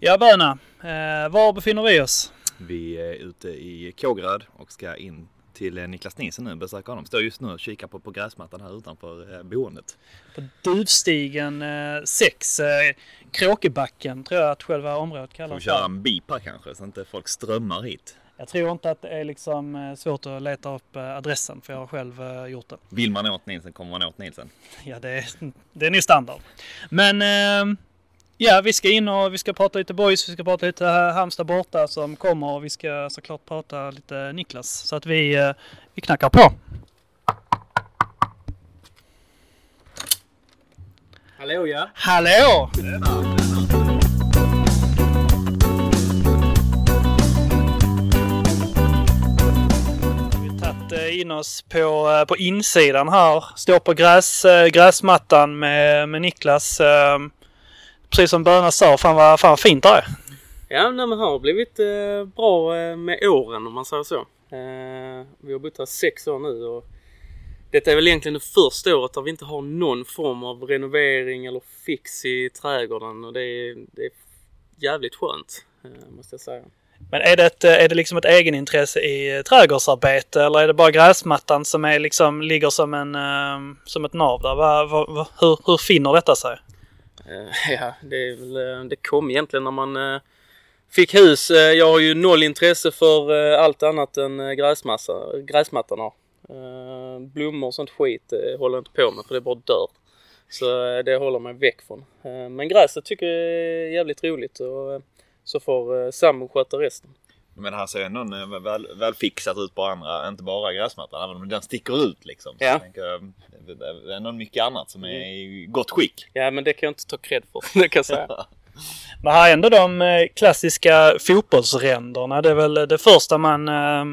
Ja Böna, eh, var befinner vi oss? Vi är ute i Kågeröd och ska in till eh, Niklas Nielsen nu, besöka honom. Står just nu och kikar på, på gräsmattan här utanför eh, boendet. På Duvstigen 6, eh, Kråkebacken tror jag att själva området Får kallas. vi köra en bip här kanske så inte folk strömmar hit. Jag tror inte att det är liksom svårt att leta upp adressen för jag har själv gjort det. Vill man åt Nielsen kommer man åt Nielsen. Ja, det är, det är nog standard. Men ja, vi ska in och vi ska prata lite boys, vi ska prata lite Halmstad borta som kommer och vi ska såklart prata lite Niklas. Så att vi, eh, vi knackar på. Hallå ja! Hallå! Tagit eh, in oss på, eh, på insidan här. Står på gräs, gräsmattan med, med Niklas. Precis som Böna sa, fan vad, fan vad fint det är. Ja, nej, men har blivit eh, bra eh, med åren om man säger så. Eh, vi har bott här sex år nu och detta är väl egentligen det första året där vi inte har någon form av renovering eller fix i trädgården och det är, det är jävligt skönt eh, måste jag säga. Men är det, ett, eh, är det liksom ett egenintresse i trädgårdsarbete eller är det bara gräsmattan som är liksom, ligger som, en, eh, som ett nav där? Va, va, va, hur, hur finner detta sig? Eh, ja, det, är väl, eh, det kom egentligen när man eh, fick hus. Jag har ju noll intresse för allt annat än gräsmassa, gräsmattan har. Blommor och sånt skit håller jag inte på med för det bara dör. Så det håller mig väck från. Men gräset tycker jag är jävligt roligt och så får sambon sambo sköta resten. Men här ser ändå en väl, väl fixat ut på andra, inte bara gräsmattan, även om den sticker ut liksom. Så Ja. jag tänker, eh, det är ändå mycket annat som är i gott skick. Ja men det kan jag inte ta cred för, det kan jag säga. Men här är ändå de eh, klassiska fotbollsränderna. Det är väl det första man, eh,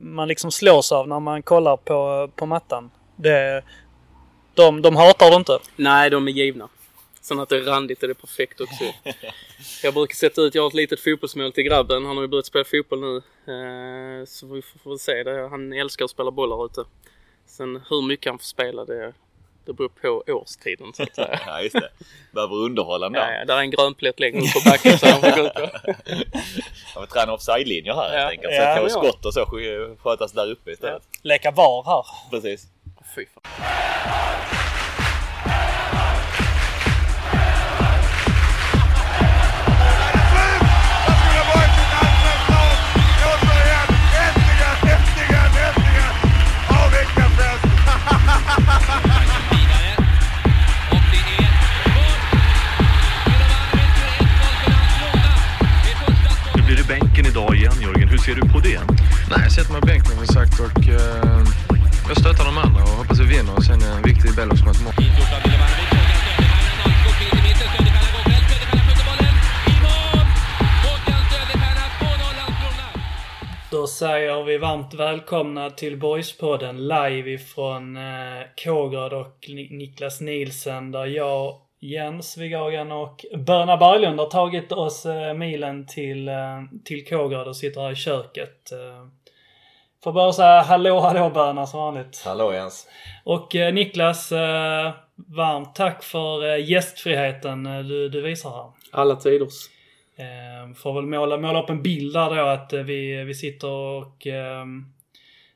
man liksom slås av när man kollar på, på mattan. Det, de, de hatar det inte. Nej, de är givna. Sen att det är randigt är det perfekt också. Jag brukar sätta ut, jag har ett litet fotbollsmål till grabben. Han har ju börjat spela fotboll nu. Eh, Så vi får får väl se. Det. Han älskar att spela boll här ute. Sen hur mycket han får spela det, det beror på årstiden så att säga. Ja, just det. Behöver underhålla ändå. Ja, ja, där är en grön plätt längre upp på backen så han får gå ut på. Vill träna offside-linjer här Ja. helt enkelt. Ja, Så att ja. skott och så sk- skötas där uppe istället. Leka VAR här. Precis. Fy fan. Ser du på det? Nej, jag sätter mig på bänken som sagt och eh, jag stöttar de andra och hoppas vi vinner. Och sen är en viktig som mål. Då säger vi varmt välkomna till Boyspodden live ifrån eh, Kågeröd och Ni- Niklas Nielsen där jag, Jens Vigagan och Börna Berglund har tagit oss eh, milen till, eh, till Kågeröd och sitter här i köket. Eh, får bara säga hallå hallå Börna som vanligt. Hallå Jens. Och Niklas, varmt tack för gästfriheten du, du visar här. Alla tiders. Får väl måla, måla upp en bild där då att vi, vi sitter och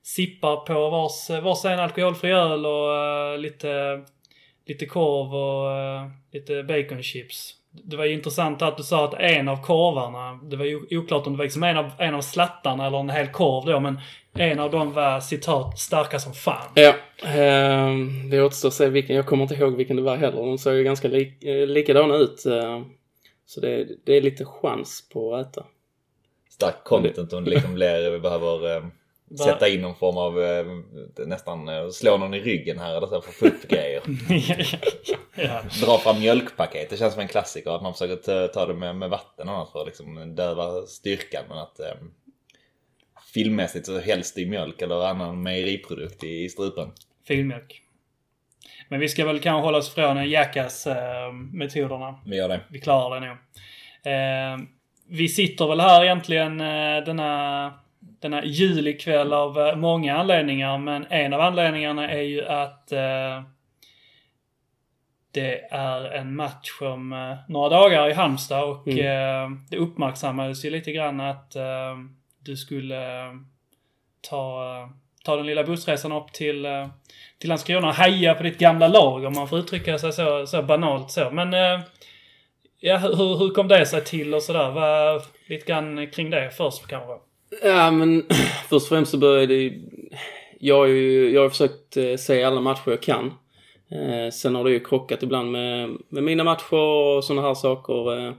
sippar på vars, varsin alkoholfri öl och lite, lite korv och eh, lite baconchips. Det var ju intressant att du sa att en av korvarna, det var ju oklart om det var liksom en av, en av slattarna eller en hel korv då, men en av dem var citat starka som fan. Ja, eh, det återstår att se vilken. Jag kommer inte ihåg vilken det var heller. De såg ju ganska lik, eh, likadana ut. Eh, så det, det är lite chans på att äta. Starkt content och liksom blir, vi behöver eh, sätta in någon form av eh, nästan eh, slå någon i ryggen här eller så för att få upp grejer. ja. Dra fram mjölkpaket. Det känns som en klassiker att man försöker ta, det med, med vatten annars för att liksom döva styrkan. Men att eh, filmmässigt så helst i mjölk eller annan mejeriprodukt i, i strupen. Filmjölk. Men vi ska väl kanske hålla oss från Jackass-metoderna. Vi gör det. Vi klarar det nog. Eh, vi sitter väl här egentligen eh, denna, denna julikväll av eh, många anledningar. Men en av anledningarna är ju att eh, det är en match om eh, några dagar i Halmstad och Mm. eh, det uppmärksammades ju lite grann att du skulle ta, ta den lilla bussresan upp till, till Landskrona och heja på ditt gamla lag om man får uttrycka sig så, så banalt så. Men ja, hur, hur kom det sig till och sådär? Lite grann kring det först kanske. Ja, men först och främst så började ju Jag har ju jag har försökt eh, se alla matcher jag kan. Eh, sen har det ju krockat ibland med, med mina matcher och sådana här saker. Eh,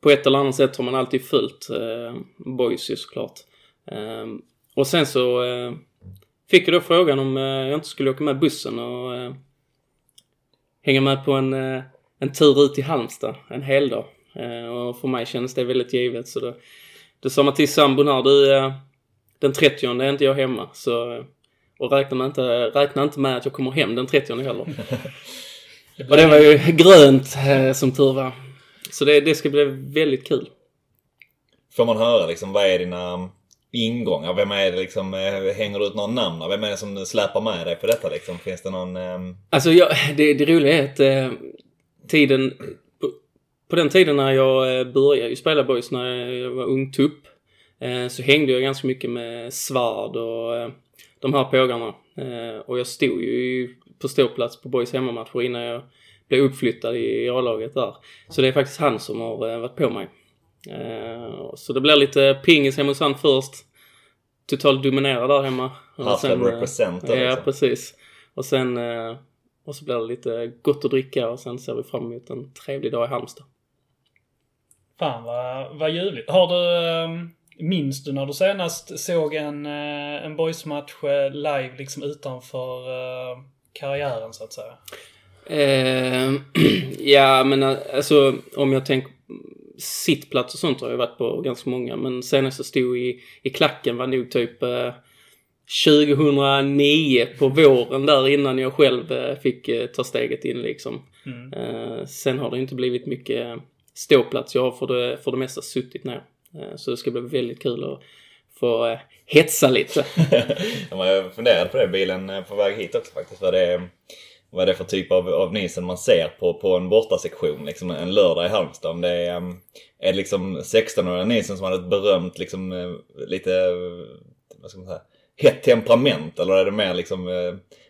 på ett eller annat sätt har man alltid följt eh, Boys ju såklart. Eh, och sen så eh, fick jag då frågan om eh, jag inte skulle åka med bussen och eh, hänga med på en, en tur ut till Halmstad en hel dag. Och för mig kändes det väldigt givet så då, då sa man till sambon här, du eh, den 30 är inte jag hemma så eh, och räkna, inte, räkna inte med att jag kommer hem den 30 heller. och det var ju grönt eh, som tur var. Så det, det ska bli väldigt kul. Får man höra liksom, vad är dina ingångar? Vem är det liksom, hänger du ut någon namn? Vem är det som släpar med dig på detta liksom? Finns det någon... ehm, Alltså jag, det, det roliga är att eh, tiden, på, den tiden när jag eh, började ju spela boys när jag var ung tupp eh, så hängde jag ganska mycket med Svard och eh, de här pågarna. Och jag stod ju på ståplats på boys hemmamatcher innan jag blev uppflyttad i A-laget där. Så det är faktiskt han som har varit på mig. Så det blir lite pingis hemma hos han först. Totalt dominera där hemma. Hashtag sen, represent Ja, liksom. precis. Och sen och så blir det lite gott att dricka och sen ser vi fram emot en trevlig dag i Halmstad. Fan vad, vad ljuvligt. Har du... ehm, Minns du när du senast såg en, eh, en boysmatch eh, live liksom utanför eh, karriären så att säga? Eh, ja, men alltså om jag tänker sittplats och sånt har jag varit på ganska många. Men senast jag stod i, i klacken var nog typ eh, 2009 på våren där innan jag själv eh, fick ta steget in liksom. Mm. Sen har det inte blivit mycket ståplats. Jag har för det, för det mesta suttit ner. Eh, så det ska bli väldigt kul att få eh, hetsa lite. Jag funderade på det bilen på väg hit också faktiskt. Vad det är, vad det är för typ av, av nisen man ser på, på en bortasektion liksom en lördag i Halmstad. Om det är, eh, är det liksom 16-åriga nisen som hade ett berömt liksom lite, vad ska man säga, hett temperament? Eller är det mer liksom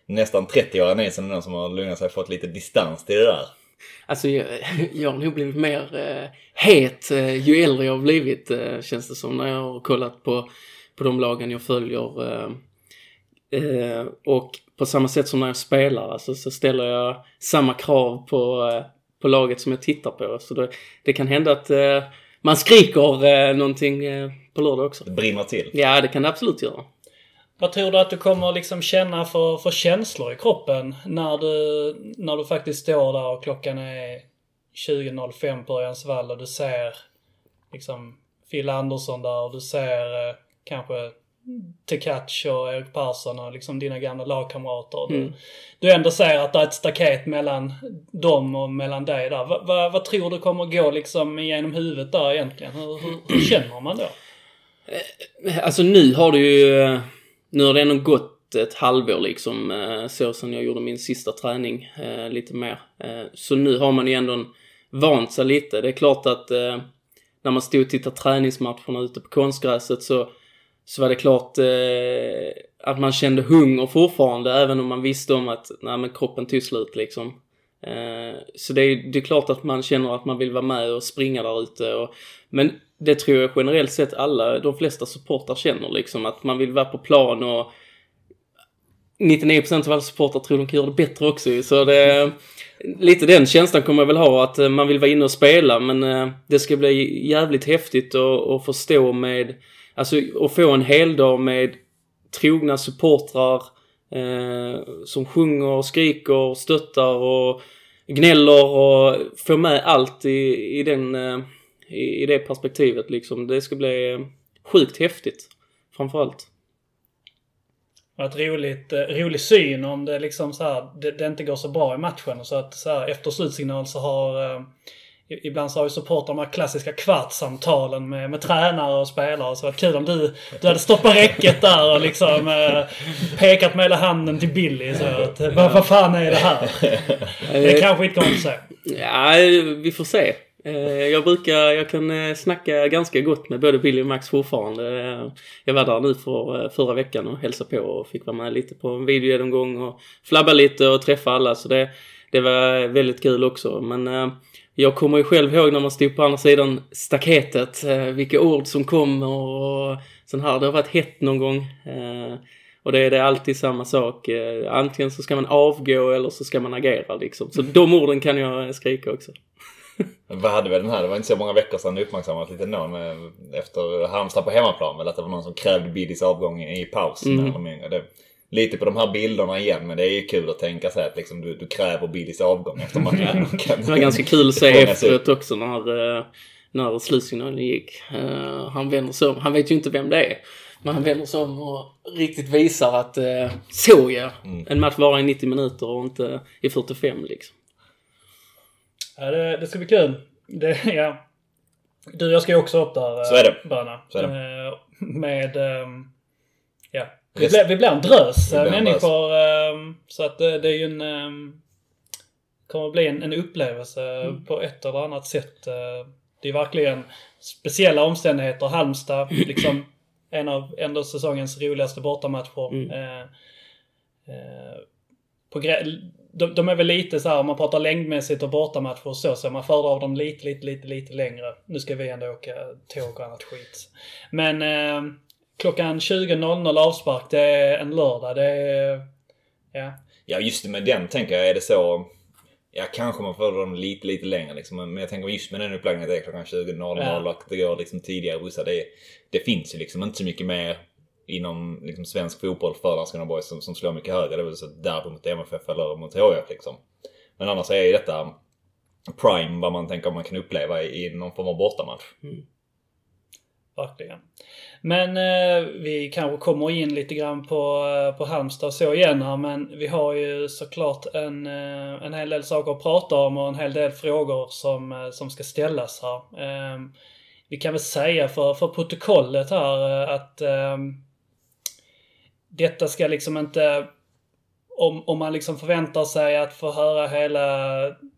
nästan 30-åriga nisen som har lugnat sig och fått lite distans till det där? Alltså jag, jag har nog blivit mer eh, het eh, ju äldre jag har blivit eh, känns det som när jag har kollat på, på de lagen jag följer. Eh, eh, och på samma sätt som när jag spelar alltså, så ställer jag samma krav på, eh, på laget som jag tittar på. Så det, det kan hända att eh, man skriker eh, någonting på lördag också. Det brinner till. Ja, det kan det absolut göra. Vad tror du att du kommer liksom känna för, för känslor i kroppen när du, när du faktiskt står där och klockan är 20.05 på Örjansvall och du ser liksom Phil Andersson där och du ser eh, kanske Tekac och Erik Persson och liksom dina gamla lagkamrater. Du, Mm. du ändå ser att det är ett staket mellan dem och mellan dig där. Va, va, vad tror du kommer gå liksom genom huvudet där egentligen? Hur, hur, hur känner man då? Alltså nu har det ju, eh, nu har det ändå gått ett halvår liksom eh, så sen jag gjorde min sista träning eh, lite mer. Eh, så nu har man ju ändå vant sig lite. Det är klart att när man stod och tittade träningsmatcherna ute på konstgräset så, så var det klart att man kände hunger fortfarande även om man visste om att nej, men kroppen tog slut liksom. Eh, så det är, det är klart att man känner att man vill vara med och springa där ute. Och, men det tror jag generellt sett alla, de flesta supportrar känner liksom att man vill vara på plan och 99% av alla supportrar tror de kan göra det bättre också ju. Så det, lite den känslan kommer jag väl ha att eh, man vill vara inne och spela men eh, det ska bli jävligt häftigt att, att få stå med, alltså att få en hel dag med trogna supportrar Eh, som sjunger, skriker, stöttar och gnäller och får med allt i, i den eh, i, i det perspektivet liksom. Det ska bli eh, sjukt häftigt. Framförallt. Och ett roligt, eh, rolig syn om det liksom så här, det, det inte går så bra i matchen. Så att så här, efter slutsignal så har eh, ibland så har ju supportrar de här klassiska kvartssamtalen med, med tränare och spelare. Så det var kul om du, du hade på räcket där och liksom eh, pekat med hela handen till Billy. Så att, eh, vad, vad fan är det här? Det kanske inte kommer att se. Ja, vi får se. Eh, Jag brukar, jag kan eh, snacka ganska gott med både Billy och Max fortfarande. Eh, Jag var där nu för, eh, förra veckan och hälsade på och fick vara med lite på en videogenomgång och flabba lite och träffa alla. Så det, det var väldigt kul också. Men eh, jag kommer ju själv ihåg när man stod på andra sidan staketet, eh, vilka ord som kom och sån här. Det har varit hett någon gång. Eh, Och det är det alltid samma sak. Eh, Antingen så ska man avgå eller så ska man agera liksom. Så de orden kan jag skrika också. Vad hade vi den här? Det var inte så många veckor sedan det uppmärksammades lite någon efter Halmstad på hemmaplan väl att det var någon som krävde Billys avgång i pausen. Mm. Eller mindre. det, lite på de här bilderna igen men det är ju kul att tänka sig att liksom, du, du kräver Billys avgång efter matchen. Det var ganska kul att se efteråt också när, eh, när slutsignalen gick. Eh, Han vänder sig om. Han vet ju inte vem det är. Men han vänder sig om och riktigt visar att eh, så ja. En match varar i 90 minuter och inte i 45 liksom. Ja, det, det ska bli kul. Det, ja. Du, jag ska ju också upp där. Så är det. Bröna. Så är Eh, Med... ehm, ja. Vi blir, vi blir en drös en människor. ehm, Så att det, det är ju en... Um, kommer att bli en, en upplevelse Mm. på ett eller annat sätt. Eh, Det är verkligen speciella omständigheter. Halmstad, liksom en av ändå säsongens roligaste bortamatcher. Mm. Eh, eh, på de, de är väl lite så här, om man pratar längdmässigt och bortamatcher och så, så man föredrar dem lite, lite, lite, lite längre. Nu ska vi ändå åka tåg och annat skit. Men eh, klockan 20.00 avspark, det är en lördag. Det är... Ja. Ja just det, med den tänker jag är det så... Ja kanske man får dem lite, lite längre liksom. Men jag tänker just med den upplaggningen att det är klockan 20.00 Ja. och det går liksom tidigare bussar. Det, det finns ju liksom inte så mycket mer inom liksom, svensk fotboll för Landskrona Boys som, som slår mycket högre. Det är väl så derby mot MFF eller mot HIF liksom. Men annars är ju detta prime vad man tänker man kan uppleva i, i någon form av bortamatch. Verkligen. Men eh, vi kanske kommer in lite grann på, eh, på Halmstad och så igen här men vi har ju såklart en, eh, en hel del saker att prata om och en hel del frågor som, eh, som ska ställas här. Eh, vi kan väl säga för, för protokollet här att eh, detta ska liksom inte om, om man liksom förväntar sig att få höra hela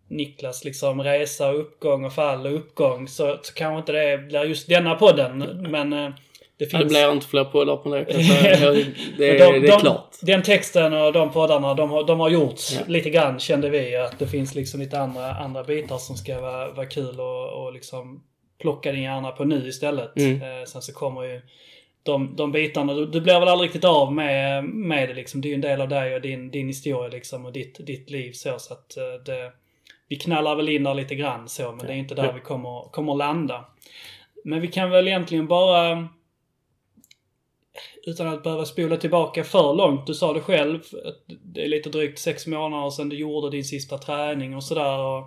Niklas liksom resa och uppgång och fall och uppgång så, så kanske inte det blir just denna podden. Men eh, det finns... Det blir inte fler poddar på det. Det, de, det är de, klart. Den texten och de poddarna, de har, de har gjorts Ja. lite grann kände vi. Att det finns liksom lite andra, andra bitar som ska vara, vara kul och, och liksom plocka din hjärna på nu istället. Mm. Eh, sen så kommer ju de, de bitarna, du, du blir väl aldrig riktigt av med, med det liksom. Det är ju en del av dig och din, din historia liksom och ditt, ditt liv så. så att eh, det, vi knallar väl in där lite grann så, men det är inte där Ja. vi kommer, kommer landa. Men vi kan väl egentligen bara utan att behöva spola tillbaka för långt. Du sa det själv, att det är lite drygt sex månader sedan du gjorde din sista träning och sådär.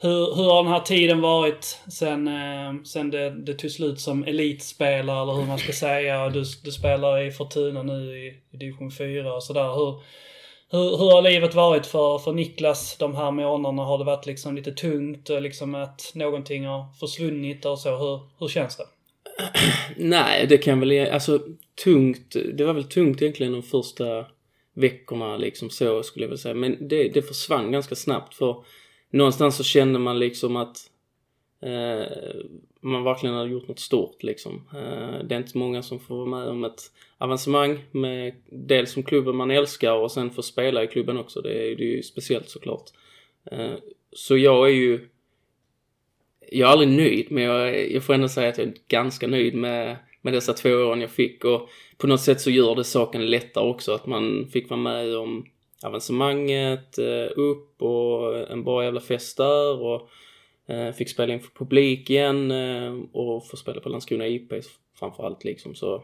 Hur, hur har den här tiden varit sen, eh, sen det, det tog slut som elitspelare eller hur man ska säga. Du, du spelar i Fortuna nu i, i division 4 och sådär. Hur, hur, hur har livet varit för, för Niklas de här månaderna? Har det varit liksom lite tungt liksom att någonting har försvunnit och så? Hur, hur känns det? Nej, det kan väl, e- alltså tungt, det var väl tungt egentligen de första veckorna liksom så skulle jag väl säga. Men det, det försvann ganska snabbt för någonstans så kände man liksom att eh, man verkligen hade gjort något stort liksom. Eh, det är inte många som får vara med om ett avancemang med dels som klubben man älskar och sen få spela i klubben också. Det är, det är ju speciellt såklart. Eh, så jag är ju jag är aldrig nöjd, men jag, jag får ändå säga att jag är ganska nöjd med, med dessa två åren jag fick och på något sätt så gör det saken lättare också att man fick vara med om avancemanget eh, upp och en bra jävla fest där och eh, fick spela inför publik igen och få spela på Landskrona IP framförallt liksom så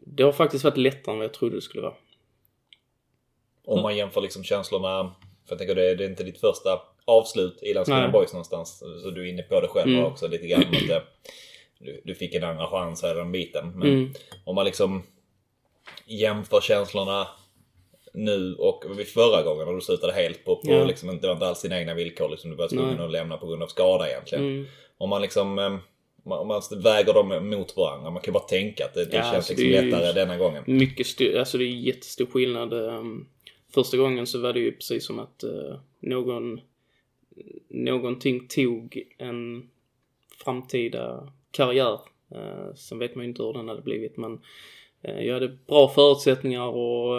det har faktiskt varit lättare än vad jag trodde det skulle vara. Om man jämför liksom känslorna. För jag tänker det, det är inte ditt första avslut i Landskrona. Boys någonstans. Så du är inne på det själv Mm. också lite grann. Att du, du fick en andra chans här den biten. Men Mm. om man liksom jämför känslorna nu och vid förra gången när du slutade helt på, på Ja. liksom, det var inte alls dina egna villkor liksom, du var tvungen att lämna på grund av skada egentligen. Mm. Om man liksom om man väger dem mot varandra, man kan bara tänka att det, det Ja, känns alltså, liksom det ju- lättare denna gången. Mycket styr, alltså det är jättestor skillnad. Ehm, Första gången så var det ju precis som att eh, någon, någonting tog en framtida karriär. Eh, Sen vet man ju inte hur den hade blivit men eh, jag hade bra förutsättningar och,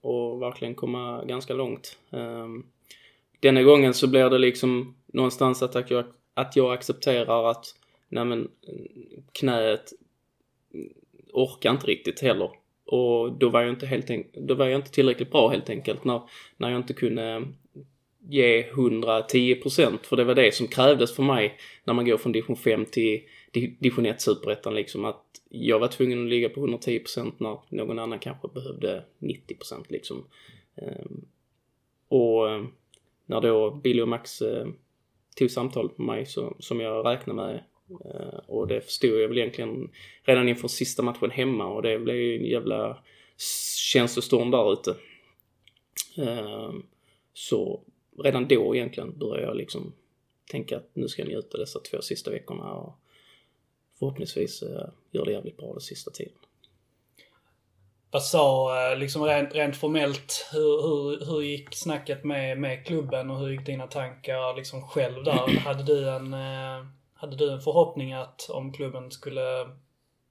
och verkligen komma ganska långt. Ehm, Denna gången så blir det liksom någonstans att jag, att jag accepterar att nej men, eh, knät orkar inte riktigt heller. Och då var jag inte, helt en, då var jag inte tillräckligt bra helt enkelt när, när jag inte kunde ge 110% för det var det som krävdes för mig när man går från division 5 till division 1 superettan liksom att jag var tvungen att ligga på 110% när någon annan kanske behövde 90% liksom. Ehm, och eh, när då Billy och Max eh, tog samtal med mig så, som jag räknade med och det förstod jag väl egentligen redan inför sista matchen hemma och det blev ju en jävla känslostorm där ute. Ehm, så redan då egentligen började jag liksom tänka att nu ska jag njuta dessa två sista veckorna och förhoppningsvis uh, gör det jävligt bra den sista tiden. Vad sa, eh, liksom rent, rent formellt, hur, hur, hur gick snacket med, med klubben och hur gick dina tankar liksom själv där? Hade du en, eh, hade du en förhoppning att om klubben skulle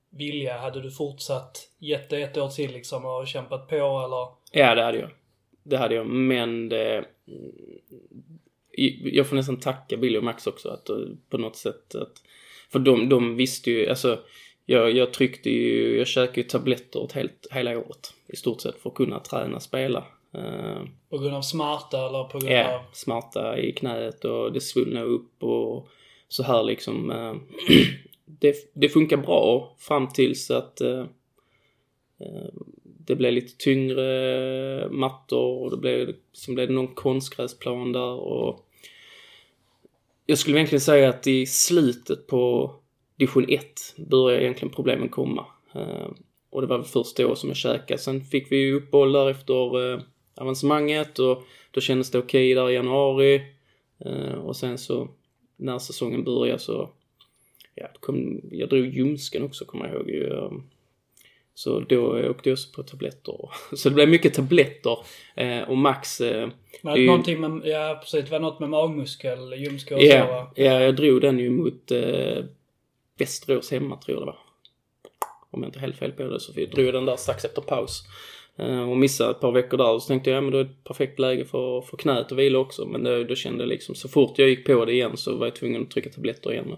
vilja, hade du fortsatt gett det ett år till liksom och kämpat på eller? Ja, det hade jag. Det hade jag, men det... Jag får nästan tacka Billy och Max också att eh, på något sätt att... För de, de visste ju, alltså jag, jag tryckte ju, jag käkade ju tabletter åt helt, hela året i stort sett för att kunna träna spela. Eh, På grund av smärta eller på grund Ja, av... smärta i knät och det svullnade upp och så här liksom. eh, Det, det funkar bra fram tills att eh, eh, det blev lite tyngre mattor och det blev, sen blev det någon konstgräsplan där och jag skulle egentligen säga att i slutet på division 1 började egentligen problemen komma. Eh, och det var väl först då som jag käkade. Sen fick vi ju uppehåll där efter eh, avancemanget och då kändes det okej där i januari. Eh, och sen så när säsongen började så, ja, kom, jag drog ljumsken också kommer jag ihåg ju. eh, Så då åkte jag också på tabletter. Så det blev mycket tabletter. Eh, och Max... Eh, Var det ju- någonting med, ja precis, det var något med magmuskel, ljumskar och så Ja, va? ja, jag drog den ju mot eh, Västerås hemma tror jag det var. Om jag inte helt fel på det så drog jag den där strax efter paus. Eh, och missade ett par veckor där och så tänkte jag ja men då är det ett perfekt läge för, för knät att vila också. Men då, då kände jag liksom så fort jag gick på det igen så var jag tvungen att trycka tabletter igen.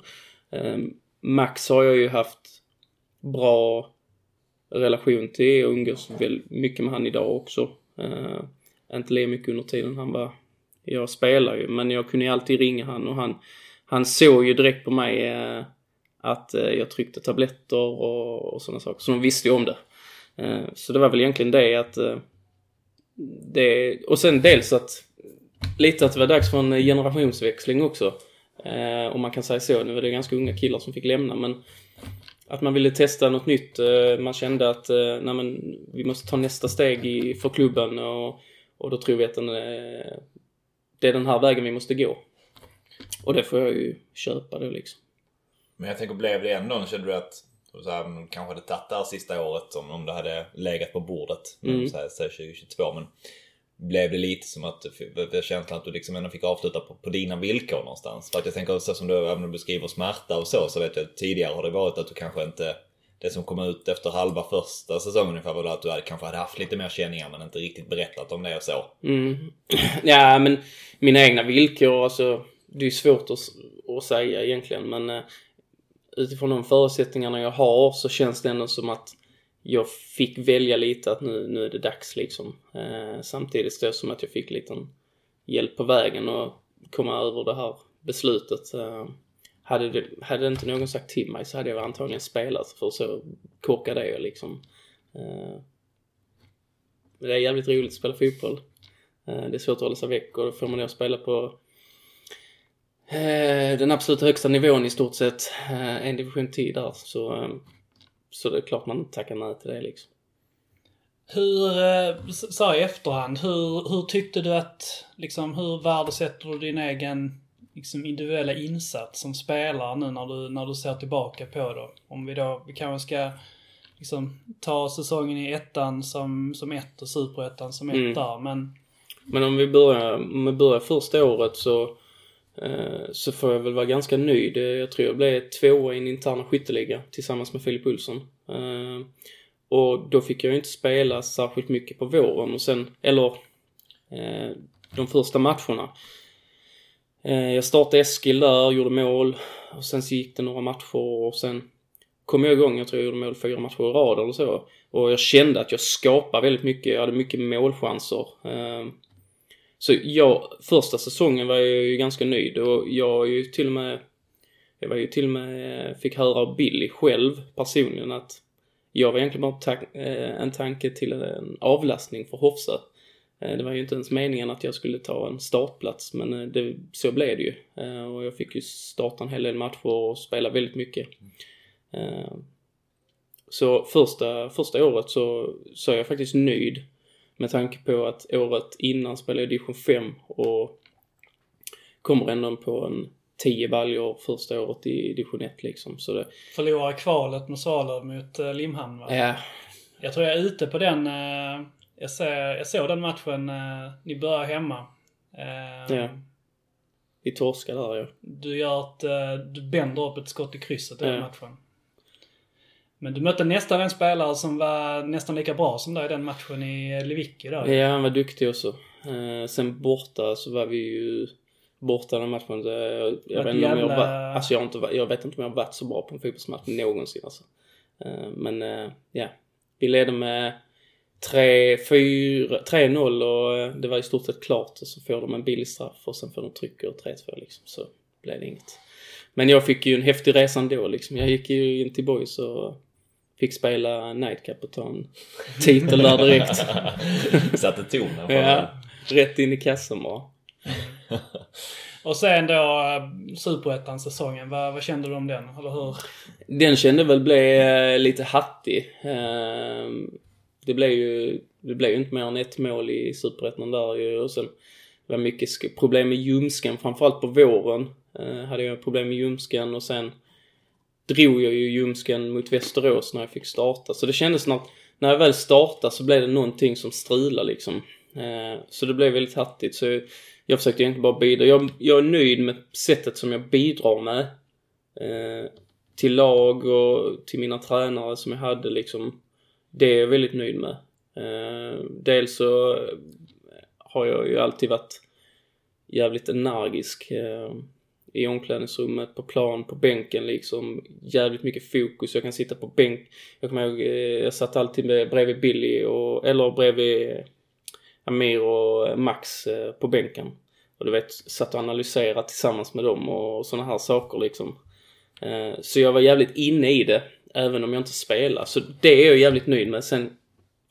Eh, Max har jag ju haft bra relation till och umgås väldigt mycket med han idag också. Eh, inte lika mycket under tiden han var jag spelar ju, men jag kunde ju alltid ringa han och han, han såg ju direkt på mig eh, att eh, jag tryckte tabletter och, och sådana saker. Så de visste ju om det. Eh, så det var väl egentligen det att eh, det, och sen dels att lite att det var dags för en generationsväxling också. Eh, om man kan säga så. Nu var det ganska unga killar som fick lämna men att man ville testa något nytt. Man kände att nej, men, vi måste ta nästa steg i, för klubben och, och då tror vi att den, det är den här vägen vi måste gå. Och det får jag ju köpa då liksom. Men jag tänker, blev det ändå, kände du att så här, man kanske hade tagit det här sista året om, om det hade legat på bordet, Mm. så här, så här 2022, men blev det lite som att, det känslan att du liksom ändå fick avsluta på, på dina villkor någonstans? För att jag tänker, så som du, även du beskriver smärta och så, så vet jag att tidigare har det varit att du kanske inte, det som kom ut efter halva första säsongen ungefär var att du hade, kanske hade haft lite mer känningar men inte riktigt berättat om det och så. Mm. Ja, men mina egna villkor, alltså det är svårt att, att säga egentligen, men eh, utifrån de förutsättningarna jag har så känns det ändå som att jag fick välja lite att nu, nu är det dags liksom. Eh, samtidigt då som att jag fick lite hjälp på vägen och komma över det här beslutet. Eh, hade, det, hade inte någon sagt till mig så hade jag antagligen spelat för så korkad är jag liksom. Eh, det är jävligt roligt att spela fotboll. Eh, Det är svårt att hålla sig väck och då får man då spela på den absolut högsta nivån i stort sett. Eh, En division till där. Så, eh, så det är klart man inte tackar nej till det liksom. Hur, eh, så i efterhand, hur, hur tyckte du att, liksom hur värdesätter du din egen liksom, individuella insats som spelare nu när du, när du ser tillbaka på det? Om vi då, vi kanske ska liksom ta säsongen i ettan som, som ett och superettan som ett Mm. där, men Men om vi börjar, om vi börjar första året så, eh, Eh, så får jag väl vara ganska nöjd. Eh, jag tror jag blev tvåa i en intern skytteliga tillsammans med Filip Olsson. Eh, och då fick jag ju inte spela särskilt mycket på våren och sen, eller de första matcherna. Jag startade Eskil där, gjorde mål och sen så gick det några matcher och sen kom jag igång. Jag tror jag gjorde mål fyra matcher i rad eller så. Och jag kände att jag skapade väldigt mycket. Jag hade mycket målchanser. Så jag, första säsongen var jag ju ganska nöjd och jag är ju till och med, jag var ju till och med, fick höra av Billy själv personligen att jag var egentligen bara ta- eh, en tanke till en avlastning för Hofsa. Eh, det var ju inte ens meningen att jag skulle ta en startplats men eh, det, så blev det ju. Och jag fick ju starta en hel del matcher och spela väldigt mycket. Så första, första året så, så är jag faktiskt nöjd med tanke på att året innan spelade jag division 5 och kommer ändå på en 10 baljor första året i division 1 liksom. Så det, förlorar kvalet med Svalöv mot eh, Limhamn va? ja, Jag tror jag är ute på den, eh, jag, ser, jag såg den matchen, eh, ni börjar hemma. Ja. vi torskade där ja. Du gör ett, du bänder upp ett skott i krysset i den Ja. matchen. Men du mötte nästan en spelare som var nästan lika bra som dig i den matchen i Lewicki då. Ja, han var duktig också. Eh, sen borta så var vi ju borta den matchen. Jag, jag, vet inte om jag, jävla- var, alltså jag, inte, jag vet inte om jag har varit så bra på en fotbollsmatch någonsin alltså. Eh, men eh, ja, vi ledde med 3, 4, 3-0 och eh, det var i stort sett klart och så får de en billig straff och sen får de trycker 3-2 liksom. Så blev det inget. Men jag fick ju en häftig resa ändå liksom. Jag gick ju in till Boys och fick spela nightcap och ta en titel där direkt. Satte tonen. för Ja, rätt in i kassan bara. Och sen då eh, Superettan-säsongen, vad, vad kände du om den? Eller hur? Den kände väl blev eh, lite hattig. Ehm, Det blev ju, det blev ju inte mer än ett mål i Superettan där ju och sen var mycket problem med ljumsken, framförallt på våren. eh, hade jag problem med ljumsken och sen drog jag ju ljumsken mot Västerås när jag fick starta. Så det kändes när, när jag väl startade så blev det någonting som strulade liksom. Eh, Så det blev väldigt hattigt. Så jag försökte egentligen bara bidra. Jag, jag är nöjd med sättet som jag bidrar med. Eh, till lag och till mina tränare som jag hade liksom. Det är jag väldigt nöjd med. Eh, dels så har jag ju alltid varit jävligt energisk. Eh, i omklädningsrummet, på plan, på bänken liksom. Jävligt mycket fokus. Jag kan sitta på bänk. Jag kommer ihåg, eh, jag satt alltid bredvid Billy och, eller bredvid eh, Amir och eh, Max på bänken. Och du vet, satt och analyserade tillsammans med dem och sådana här saker liksom. Så jag var jävligt inne i det, även om jag inte spelade. Så det är jag jävligt nöjd med. Sen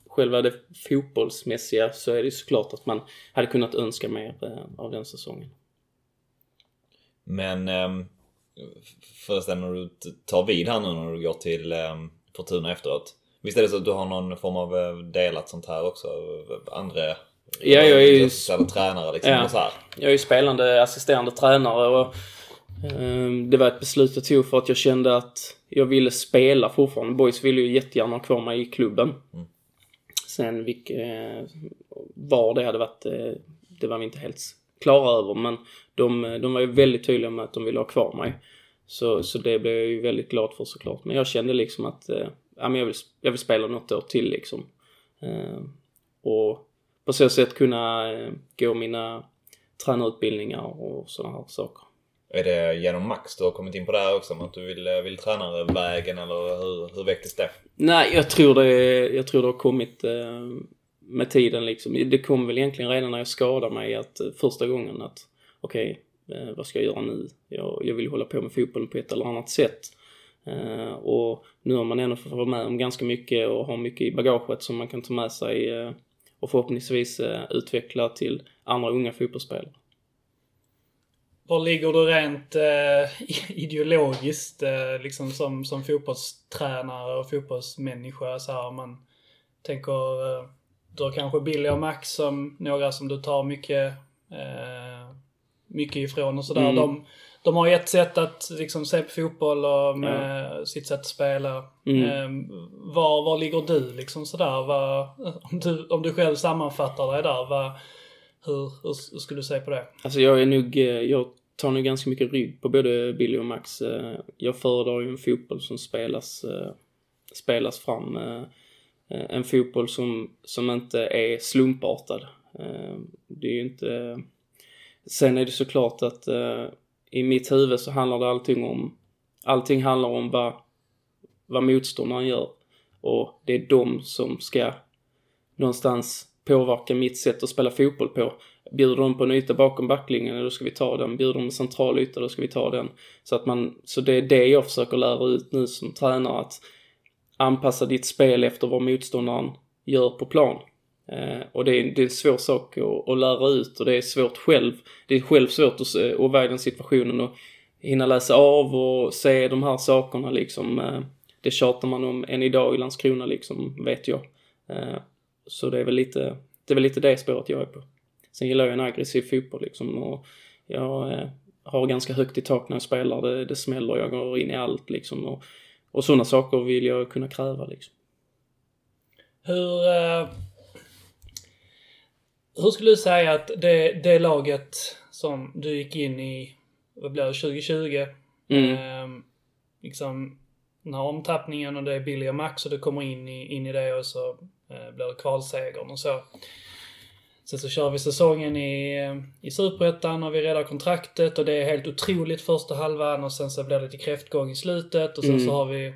själva det fotbollsmässiga så är det såklart att man hade kunnat önska mer av den säsongen. Men um, förresten när du tar vid här nu när du går till um, Fortuna efteråt. Visst är det så att du har någon form av eh, delat sånt här också? Andra Ja, jag är ju- tränare liksom. Ja. Så här. Jag är ju spelande assisterande tränare och eh, det var ett beslut jag tog för att jag kände att jag ville spela fortfarande. Boys ville ju jättegärna ha kvar mig i klubben. Mm. Sen vilk, eh, var det hade varit, eh, det var vi inte helt klara över men de, de var ju väldigt tydliga med att de ville ha kvar mig. Så, så det blev jag ju väldigt glad för såklart. Men jag kände liksom att eh, ja, men jag, vill, jag vill spela något år till liksom. Eh, och på så sätt kunna eh, gå mina tränarutbildningar och sådana här saker. Är det genom Max du har kommit in på det här också? Att du vill, eh, vill tränarvägen eller hur, hur väcktes det? Nej, jag tror det, jag tror det har kommit eh, med tiden liksom. Det kom väl egentligen redan när jag skadade mig att eh, första gången att okej, okay, vad ska jag göra nu? Jag, jag vill hålla på med fotbollen på ett eller annat sätt. Uh, och nu har man ändå fått vara med om ganska mycket och har mycket i bagaget som man kan ta med sig uh, och förhoppningsvis uh, utveckla till andra unga fotbollsspelare. Var ligger du rent ideologiskt liksom som, som fotbollstränare och fotbollsmänniska? Så här, om man tänker, har kanske Billy och Max som några som du tar mycket, eh, mycket ifrån och sådär. Mm. De, de har ett sätt att liksom se på fotboll och med sitt sätt att spela. Mm. Eh, var, var ligger du liksom sådär? Vad, om, du, om du själv sammanfattar dig där, vad, hur, hur, hur skulle du säga på det? Alltså jag är nog, eh, jag tar nog ganska mycket rygg på både Billy och Max. Eh, Jag föredrar ju en fotboll som spelas, eh, spelas fram. Eh, en fotboll som, som inte är slumpartad. Eh, det är ju inte... Sen är det såklart att eh, i mitt huvud så handlar det allting om, allting handlar om vad, vad motståndaren gör. Och det är de som ska någonstans påverka mitt sätt att spela fotboll på. Bjuder de på en yta bakom backlinjen, då ska vi ta den. Bjuder de en central yta, då ska vi ta den. Så att man, så det är det jag försöker lära ut nu som tränare, att anpassa ditt spel efter vad motståndaren gör på plan. Eh, och det är, det är en svår sak att, att lära ut och det är svårt själv. Det är själv svårt att, att vara i den situationen och hinna läsa av och se de här sakerna liksom. Eh, det tjatar man om än idag i Landskrona liksom, vet jag. Eh, så det är väl lite, det är väl lite det spåret jag är på. Sen gillar jag en aggressiv fotboll liksom och jag eh, har ganska högt i tak när jag spelar. Det, det smäller, jag går in i allt liksom och, och sådana saker vill jag kunna kräva liksom. Hur, eh, hur skulle du säga att det, det laget som du gick in i, vad blir det, 2020? Mm. Eh, liksom den här omtappningen och det är Billy och Max och du kommer in i, in i det och så eh, blir det kvalsegern och så. Sen så kör vi säsongen i, i Superettan och vi räddar kontraktet och det är helt otroligt första halvan och sen så blir det lite kräftgång i slutet och sen Mm. så har vi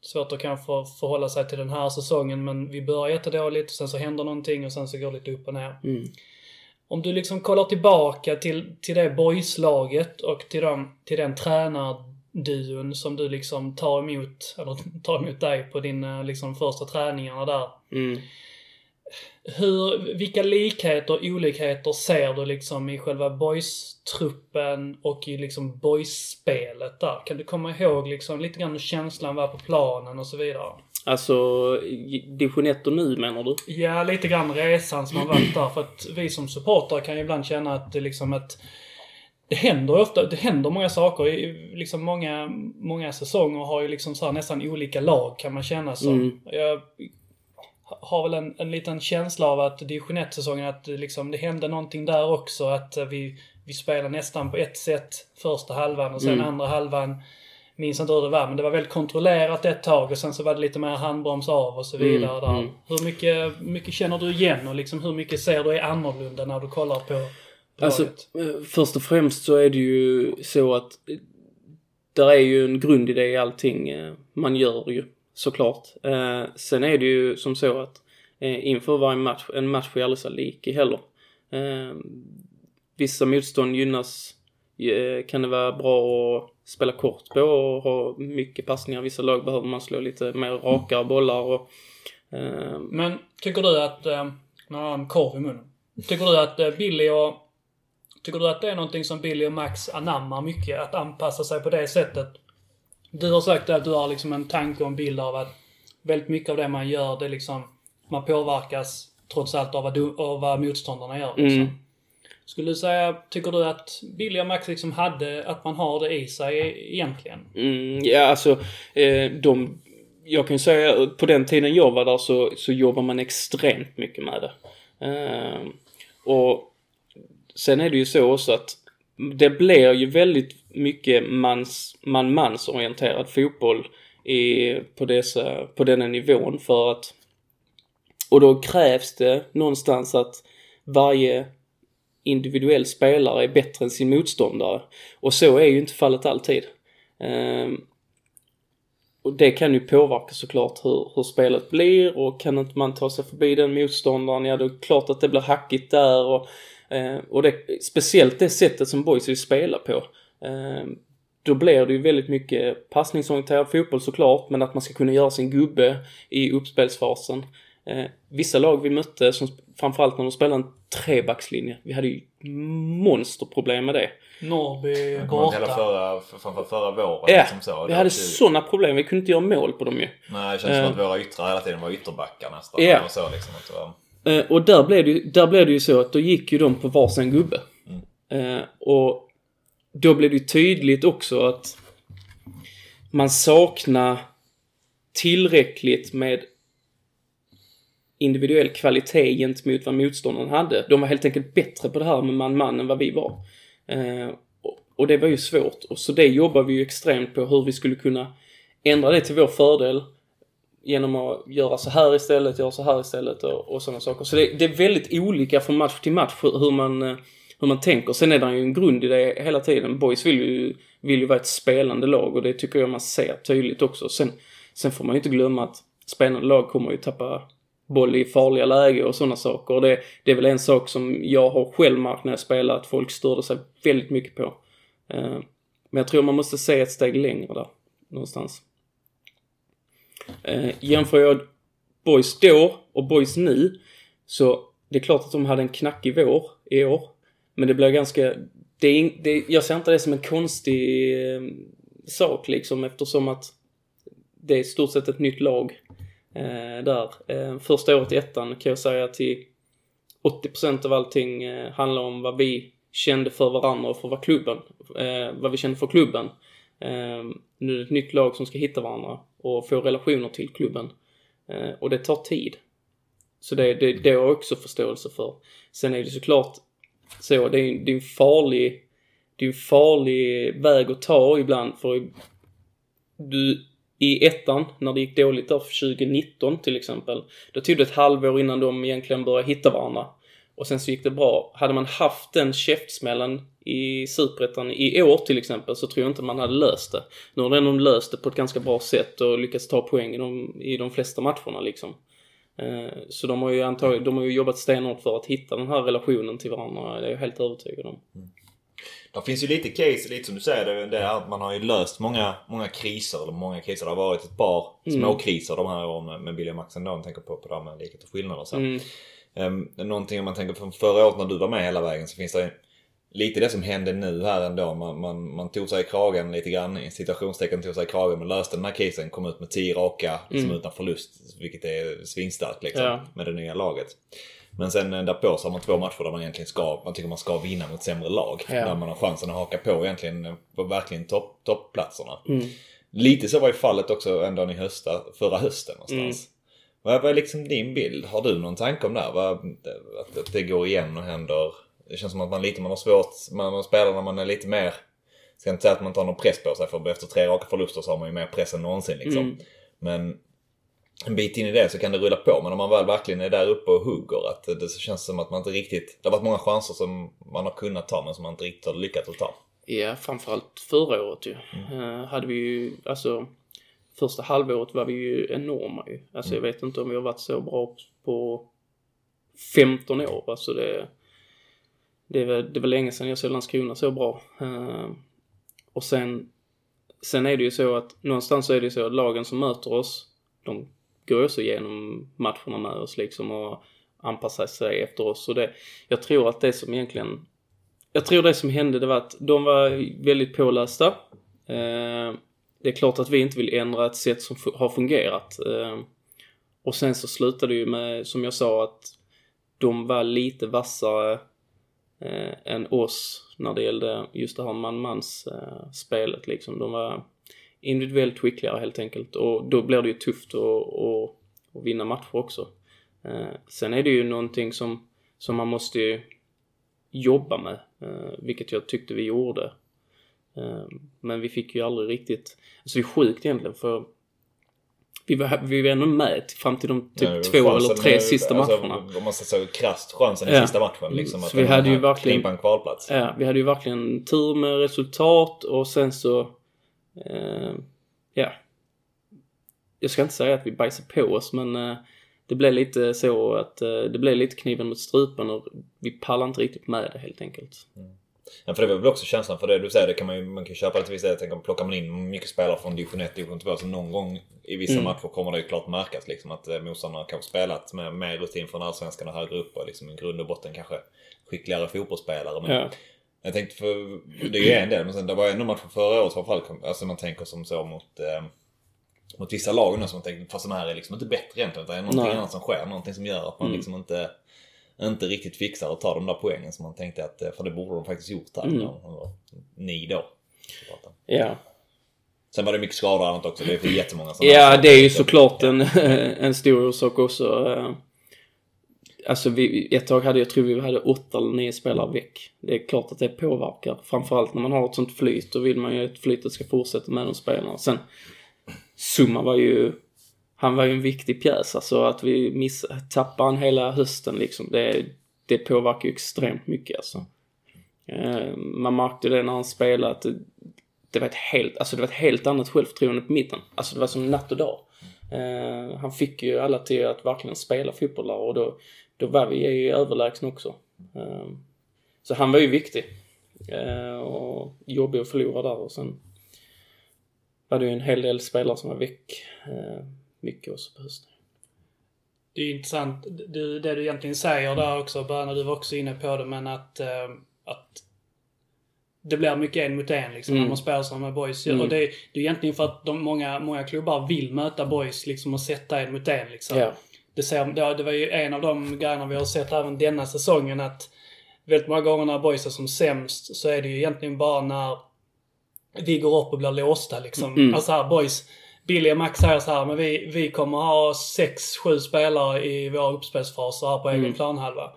svårt att kanske förhålla sig till den här säsongen men vi börjar jättedåligt och sen så händer någonting och sen så går det lite upp och ner. Mm. Om du liksom kollar tillbaka till, till det boyslaget och till, dem, till den tränarduon som du liksom tar emot, eller tar emot dig på dina liksom första träningarna där. Mm. Hur, vilka likheter och olikheter ser du liksom i själva boys-truppen och i liksom boys-spelet där? Kan du komma ihåg liksom lite grann hur känslan var på planen och så vidare? Alltså, division 1 och nu menar du? Ja, lite grann resan som har varit där. För att vi som supportrar kan ju ibland känna att det liksom ett... Det händer ofta, det händer många saker. Liksom många, många säsonger har ju liksom så här nästan olika lag kan man känna som. Mm. Jag har väl en, en liten känsla av att division 1-säsongen, att liksom, det hände någonting där också. Att eh, vi, vi spelade nästan på ett sätt första halvan och sen Mm. andra halvan minns inte hur det var, men det var väldigt kontrollerat ett tag och sen så var det lite mer handbroms av och så Mm, vidare där. mm. Hur mycket, mycket känner du igen och liksom hur mycket ser du är annorlunda när du kollar på Alltså, eh, först och främst så är det ju så att eh, där är ju en grundidé i allting man gör ju, såklart. Eh, sen är det ju som så att eh, inför varje match, en match är aldrig så lik heller. Eh, vissa motstånd gynnas, eh, kan det vara bra att spela kort på och ha mycket passningar. Vissa lag behöver man slå lite mer rakare bollar och eh, Men tycker du att, eh, när han har korv i munnen. Tycker du att eh, Billy och Tycker du att det är någonting som Billy och Max anammar mycket? Att anpassa sig på det sättet? Du har sagt att du har liksom en tanke och en bild av att väldigt mycket av det man gör, det liksom man påverkas trots allt av vad, du, av vad motståndarna gör. Liksom. Mm. Skulle du säga, tycker du att Billy och Max liksom hade, att man har det i sig egentligen? Mm, ja, alltså eh, de... Jag kan ju säga på den tiden jag var där så, så jobbar man extremt mycket med det. Eh, och sen är det ju så också att det blir ju väldigt mycket mans, man-mansorienterad fotboll i, på, dessa, på denna nivån för att och då krävs det någonstans att varje individuell spelare är bättre än sin motståndare. Och så är ju inte fallet alltid. Ehm, och det kan ju påverka såklart hur, hur spelet blir och kan inte man ta sig förbi den motståndaren, ja då är det klart att det blir hackigt där och, eh, och det, speciellt det sättet som boys vill spela på. Ehm, då blir det ju väldigt mycket passningsorienterad fotboll såklart, men att man ska kunna göra sin gubbe i uppspelsfasen. Eh, vissa lag vi mötte, som, framförallt när de spelade en trebackslinje. Vi hade ju monsterproblem med det. Norrby Det var hela förra, framförallt förra våren. Ja, liksom så. vi Det hade sådana problem. Vi kunde inte göra mål på dem ju. Nej, det känns Eh. som att våra yttrar hela tiden var ytterbackar nästan. Ja. Och så liksom. Att det var... Eh, och där blev, det, ju- där blev det ju så att då gick ju de på varsin gubbe. Eh, och då blev det ju tydligt också att man saknar tillräckligt med individuell kvalitet gentemot vad motståndaren hade. De var helt enkelt bättre på det här med man-man än vad vi var. Eh, och, det var ju svårt. Och så det jobbar vi ju extremt på hur vi skulle kunna ändra det till vår fördel genom att göra så här istället, göra så här istället och, och sådana saker. Så det, det är väldigt olika från match till match hur hur man, eh, hur man tänker. Sen är det ju en grund i det hela tiden. Boys vill ju, vill ju vara ett spelande lag och det tycker jag man ser tydligt också. Sen, sen får man ju inte glömma att spelande lag kommer ju tappa boll i farliga läge och sådana saker. Och det, det är väl en sak som jag har själv märkt när jag spelar att folk störde sig väldigt mycket på. Eh, Men jag tror man måste se ett steg längre där någonstans. Eh, jämför jag Boys då och Boys nu så det är klart att de hade en knackig vår i år. Men det blir ganska... Det är, det, jag ser inte det som en konstig eh, sak liksom eftersom att det är i stort sett ett nytt lag eh, där. Eh, första året i ettan kan jag säga till 80% av allting eh, handlar om vad vi kände för varandra och för vad klubben, eh, vad vi kände för klubben. Eh, nu är det ett nytt lag som ska hitta varandra och få relationer till klubben. Eh, och det tar tid. Så det, det, det har jag också förståelse för. Sen är det såklart så, det är, det är en farlig, det är en farlig väg att ta ibland för du, i ettan, när det gick dåligt där för 2019 till exempel, då tog det ett halvår innan de egentligen började hitta varandra. Och sen så gick det bra. Hade man haft den käftsmällen i Superettan i år till exempel så tror jag inte man hade löst det. Nu har de ändå löst det på ett ganska bra sätt och lyckats ta poäng i de, i de flesta matcherna liksom. Eh, Så de har ju antagligen, de har ju jobbat stenhårt för att hitta den här relationen till varandra, det är jag helt övertygad om. Det finns ju lite case, lite som du säger, det, det är att man har ju löst många, många kriser. Eller många kriser. Det har varit ett par Mm. små kriser de här åren med, med Billy och Max ändå. Om tänker på, på det här med likhet och skillnader sen. Mm. Um, någonting om man tänker från förra året när du var med hela vägen så finns det lite det som hände nu här ändå. Man, man, man tog sig i kragen lite grann, i citationstecken tog sig i kragen, men löste den här casen, kom ut med 10 raka liksom, utan förlust. Vilket är svinstarkt liksom, Ja. med det nya laget. Men sen eh, därpå så har man två matcher där man egentligen ska, man tycker man ska vinna mot sämre lag. Ja. Där man har chansen att haka på egentligen eh, på verkligen topp, toppplatserna. Mm. Lite så var ju fallet också ändå i hösta, förra hösten någonstans. Vad vad är liksom din bild? Har du någon tanke om det här? Att det går igen och händer? Det känns som att man lite man har svårt, man, man spelar när man är lite mer Ska inte säga att man tar någon press på sig för efter tre raka förluster så har man ju mer press än någonsin liksom. Mm. Men en bit in i det så kan det rulla på. Men om man väl verkligen är där uppe och hugger att det så känns som att man inte riktigt... Det har varit många chanser som man har kunnat ta men som man inte riktigt har lyckats att ta. Ja, framförallt förra året ju. Eh, hade vi ju, alltså första halvåret var vi ju enorma ju. Alltså jag vet inte om vi har varit så bra på 15 år. Alltså det, det, var, det var länge sedan jag såg Landskrona så bra. Eh, och sen, sen är det ju så att någonstans så är det ju så att lagen som möter oss, de går ju också igenom matcherna med oss liksom och anpassar sig efter oss. Och det, jag tror att det som egentligen jag tror det som hände det var att de var väldigt pålästa. Eh, det är klart att vi inte vill ändra ett sätt som har fungerat. Eh, och sen så slutade det ju med, som jag sa, att de var lite vassare eh, än oss när det gällde just det här man-mans eh, spelet liksom. De var individuellt skickligare helt enkelt och då blir det ju tufft att, att, att vinna matcher också. Eh, sen är det ju någonting som, som man måste ju jobba med, eh, vilket jag tyckte vi gjorde. Eh, men vi fick ju aldrig riktigt, alltså det är sjukt egentligen för vi var, vi var ändå med fram till de typ Ja, två eller tre är- sista alltså, matcherna. Om man ska säga krasst chansen i Ja. sista matchen. Liksom, Så vi hade ju verkligen- en kvalplats. Ja, vi hade ju verkligen tur med resultat och sen så, eh, ja. Jag ska inte säga att vi bajsade på oss men eh, det blev lite så att eh, det blev lite kniven mot strupen och vi pallade inte riktigt med det helt enkelt. Ja, för det var väl också känslan för det du säger, det kan man ju man kan ju köpa det till viss del. Tänk om plockar man in mycket spelare från division 1, division 2 så någon gång i vissa Mm. matcher kommer det ju klart märkas liksom att eh, motståndarna kanske spelat med mer rutin från allsvenskan och högre upp och liksom i grund och botten kanske skickligare fotbollsspelare. Men Ja. jag tänkte för det är ju en del men sen det var ändå matcher förra året framförallt. Alltså man tänker som så mot eh, mot vissa lag nu som man tänker fast de här är liksom inte bättre egentligen utan det är någonting Nej. annat som sker. Någonting som gör att man Mm. liksom inte inte riktigt fixar att ta de där poängen som man tänkte att, eh, för det borde de faktiskt gjort här. Mm. Eller Ni då. Ja. Sen var det mycket skador och annat också. Det är för jättemånga sådana Ja, det är ju såklart en, en stor orsak också. eh. Alltså vi, ett tag hade jag tror vi hade åtta eller nio spelare väck. Det är klart att det påverkar. Framförallt när man har ett sånt flyt. Då vill man ju att flytet ska fortsätta med de spelarna. Sen Summa var ju han var ju en viktig pjäs. Alltså att vi miss, tappade han hela hösten liksom. Det, det påverkar ju extremt mycket alltså. Eh, man märkte det när han spelade att det, det var ett helt, alltså det var ett helt annat självförtroende på mitten. Alltså det var som natt och dag. Eh, han fick ju alla till att verkligen spela fotboll där och då, då var vi ju överlägsna också. Eh, så han var ju viktig. Eh, och jobbig att förlora där och sen var det ju en hel del spelare som var väck. Eh, mycket också på hösten. Det är intressant, du, det du egentligen säger där också, Börna, du var också inne på det, men att, eh, att det blir mycket en mot en liksom, Mm. när man spelar som med boys. Mm. Och det, det är egentligen för att de, många, många klubbar vill möta boys liksom och sätta en mot en liksom. Ja. Det, ser, det, det var ju en av de grejerna vi har sett även denna säsongen att väldigt många gånger när boys är som sämst så är det ju egentligen bara när vi går upp och blir låsta liksom. Mm. Alltså här, boys. Billy och Max säger så här, men vi, vi kommer ha sex, sju spelare i våra uppspelsfaser här på egen Mm. planhalva.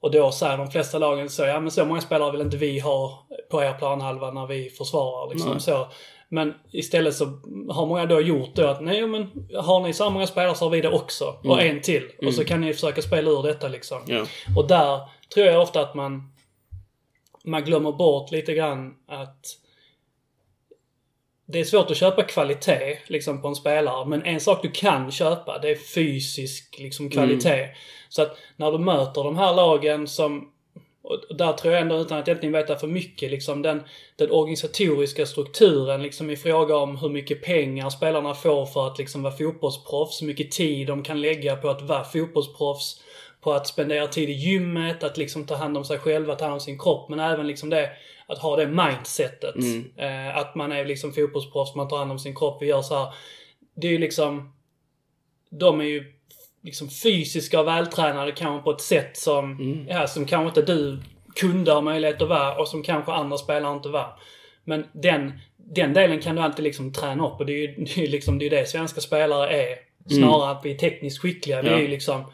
Och då säger de flesta lagen så, ja men så många spelare vill inte vi ha på er planhalva när vi försvarar liksom Nej. så. Men istället så har många då gjort då att nej men har ni så många spelare så har vi det också. Och Mm. en till. Och så kan ni försöka spela ur detta liksom. Ja. Och där tror jag ofta att man, man glömmer bort lite grann att det är svårt att köpa kvalitet liksom på en spelare, men en sak du kan köpa det är fysisk liksom, kvalitet. Så att när du möter de här lagen som och där tror jag ändå utan att egentligen veta för mycket liksom den, den organisatoriska strukturen liksom i fråga om hur mycket pengar spelarna får för att liksom vara fotbollsproffs, hur mycket tid de kan lägga på att vara fotbollsproffs, på att spendera tid i gymmet, att liksom ta hand om sig själva, ta hand om sin kropp, men även liksom det att ha det mindsetet. Mm. Eh, att man är liksom fotbollsproffs, man tar hand om sin kropp, vi gör så här. Det är ju liksom, de är ju liksom fysiska och vältränade kanske på ett sätt som, Mm. ja, som kanske inte du kunde ha möjlighet att vara och som kanske andra spelare inte var. Men den, den delen kan du alltid liksom träna upp och det är ju det är liksom, det, är det svenska spelare är. Snarare att vi är tekniskt skickliga. Vi Ja. är ju liksom,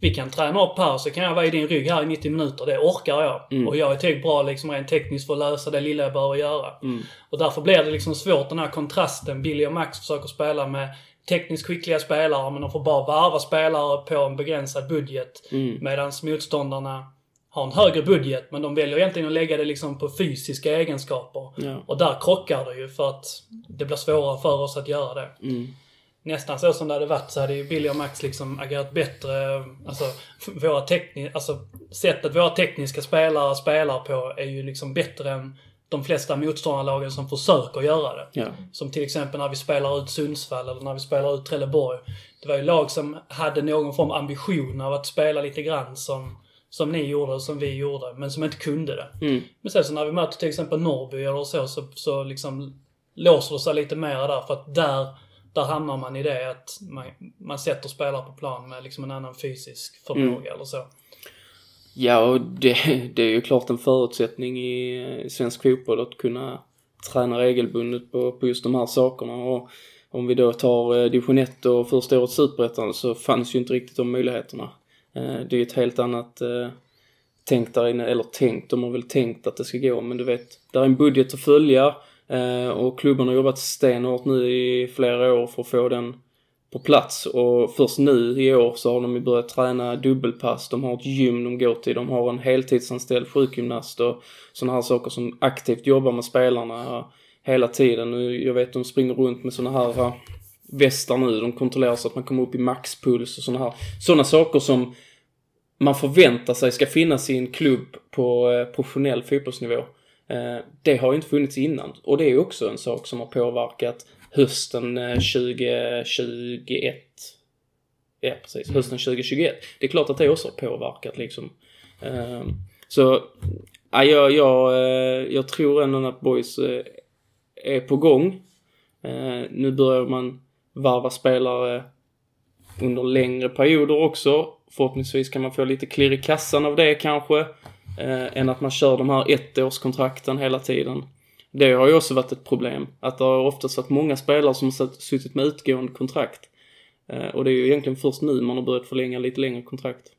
vi kan träna upp här så kan jag vara i din rygg här i 90 minuter. Det orkar jag. Mm. Och jag är tillräckligt bra liksom rent tekniskt för att lösa det lilla jag behöver göra. Mm. Och därför blir det liksom svårt den här kontrasten. Billy och Max försöker spela med tekniskt skickliga spelare men de får bara varva spelare på en begränsad budget. Mm. Medan motståndarna har en högre budget men de väljer egentligen att lägga det liksom på fysiska egenskaper. Ja. Och där krockar det ju för att det blir svårare för oss att göra det. Mm. Nästan så som det hade varit så hade ju Billy och Max liksom agerat bättre. Alltså, våra tekni- alltså sättet våra tekniska spelare spelar på är ju liksom bättre än de flesta motståndarlagen som försöker göra det. Ja. Som till exempel när vi spelar ut Sundsvall eller när vi spelar ut Trelleborg. Det var ju lag som hade någon form av ambition av att spela lite grann som, som ni gjorde och som vi gjorde, men som inte kunde det. Mm. Men sen så när vi möter till exempel Norrby eller så, så, så liksom låser det sig lite mer där för att där, där hamnar man i det att man, man sätter spelare på plan med liksom en annan fysisk förmåga eller så. Ja, och det, det är ju klart en förutsättning i eh, svensk fotboll att kunna träna regelbundet på, på just de här sakerna. Och om vi då tar eh, division 1 och första året superettan så fanns ju inte riktigt de möjligheterna. Eh, det är ju ett helt annat eh, tänk där inne, eller tänkt, de har väl tänkt att det ska gå, men du vet, där är en budget att följa Eh, och klubben har jobbat stenhårt nu i flera år för att få den på plats och först nu i år så har de ju börjat träna dubbelpass. De har ett gym de går till. De har en heltidsanställd sjukgymnast och sådana här saker som aktivt jobbar med spelarna hela tiden. Jag vet de springer runt med sådana här eh, västar nu. De kontrollerar så att man kommer upp i maxpuls och sådana här. Sådana saker som man förväntar sig ska finnas i en klubb på eh, professionell fotbollsnivå. Eh, det har ju inte funnits innan. Och det är ju också en sak som har påverkat hösten eh, 2021. Ja, precis. Hösten 2021. Det är klart att det också har påverkat liksom. Ehm, så, ja, jag, jag, eh, jag tror ändå att Boys är på gång. Nu börjar man varva spelare under längre perioder också. Förhoppningsvis kan man få lite klirr i kassan av det kanske. Eh, än att man kör de här ettårskontrakten hela tiden. Det har ju också varit ett problem. Att det har oftast varit många spelare som har suttit med utgående kontrakt. Eh, och det är ju egentligen först nu man har börjat förlänga lite längre kontrakt.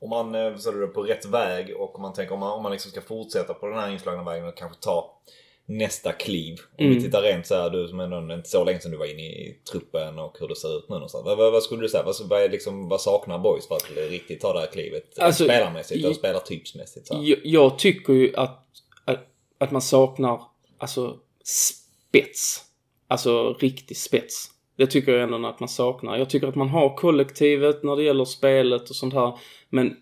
Om man eh, så är det på rätt väg och om man tänker om man, om man liksom ska fortsätta på den här inslagna vägen och kanske ta nästa kliv. Om Mm. vi tittar rent så här, du som ändå inte så länge sedan du var inne i truppen och hur det ser ut nu någonstans. Vad, vad, vad skulle du säga? Vad, vad, liksom, vad saknar boys för att riktigt ta det här klivet? Alltså, spelarmässigt och spelartypsmässigt. Så. Jag, jag tycker ju att, att, att man saknar, alltså, spets. Alltså riktig spets. Det tycker jag ändå att man saknar. Jag tycker att man har kollektivet när det gäller spelet och sånt här. Men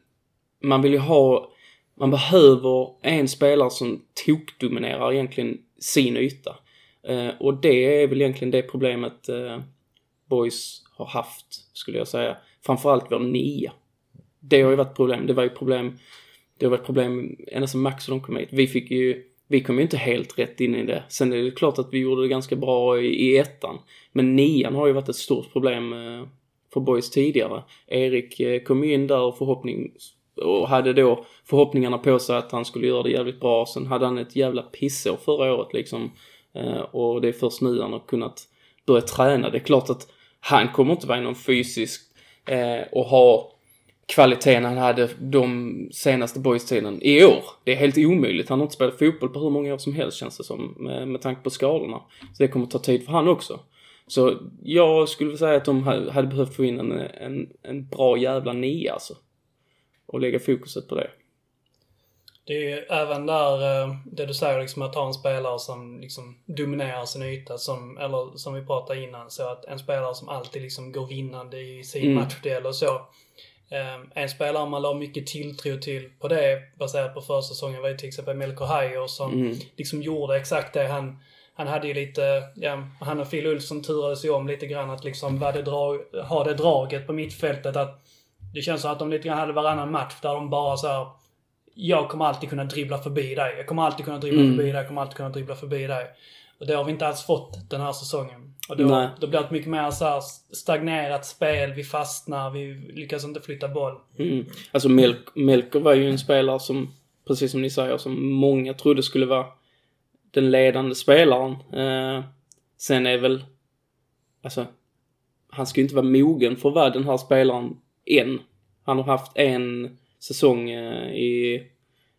man vill ju ha, man behöver en spelare som tokdominerar egentligen sin yta. Eh, och det är väl egentligen det problemet eh, Boys har haft, skulle jag säga. Framförallt vår nia. Det har ju varit problem. Det var ju problem det har varit problem ända sedan Max och de kom hit. Vi fick ju, vi kom ju inte helt rätt in i det. Sen är det klart att vi gjorde det ganska bra i, i ettan. Men nian har ju varit ett stort problem eh, för boys tidigare. Erik eh, kom ju in där och förhoppnings och hade då förhoppningarna på sig att han skulle göra det jävligt bra. Sen hade han ett jävla pissår förra året liksom. Eh, och det är först nu han har kunnat börja träna. Det är klart att han kommer inte vara någon fysisk eh, och ha kvaliteten han hade de senaste boys-tiden i år. Det är helt omöjligt. Han har inte spelat fotboll på hur många år som helst känns det som med, med tanke på skadorna. Så det kommer ta tid för han också. Så jag skulle vilja säga att de hade behövt få in en, en, en bra jävla nia alltså. Och lägga fokuset på det. Det är ju även där, eh, det du säger liksom att ha en spelare som liksom dominerar sin yta, som, eller som vi pratade innan, så att en spelare som alltid liksom går vinnande i sin Mm. matchdel och så. Eh, En spelare man la mycket tilltro till på det, baserat på förra säsongen, var ju till exempel Melko Hajer som Mm. liksom gjorde exakt det. Han, han hade ju lite, ja, han och Phil Olsson turades ju om lite grann att liksom det drag, ha det draget på mittfältet att det känns som att de lite grann hade varannan match där de bara så här. Jag kommer alltid kunna dribbla förbi dig. Jag kommer alltid kunna dribbla Mm. förbi dig. Jag kommer alltid kunna dribbla förbi dig. Och det har vi inte alls fått den här säsongen. Och då, Nej. då blir det mycket mer så här stagnerat spel. Vi fastnar. Vi lyckas inte flytta boll. Mm. Alltså Melk, Melker var ju en spelare som, precis som ni säger, som många trodde skulle vara den ledande spelaren. Eh, sen är väl, alltså, han ska ju inte vara mogen för att vara den här spelaren än. Han har haft en säsong eh, i,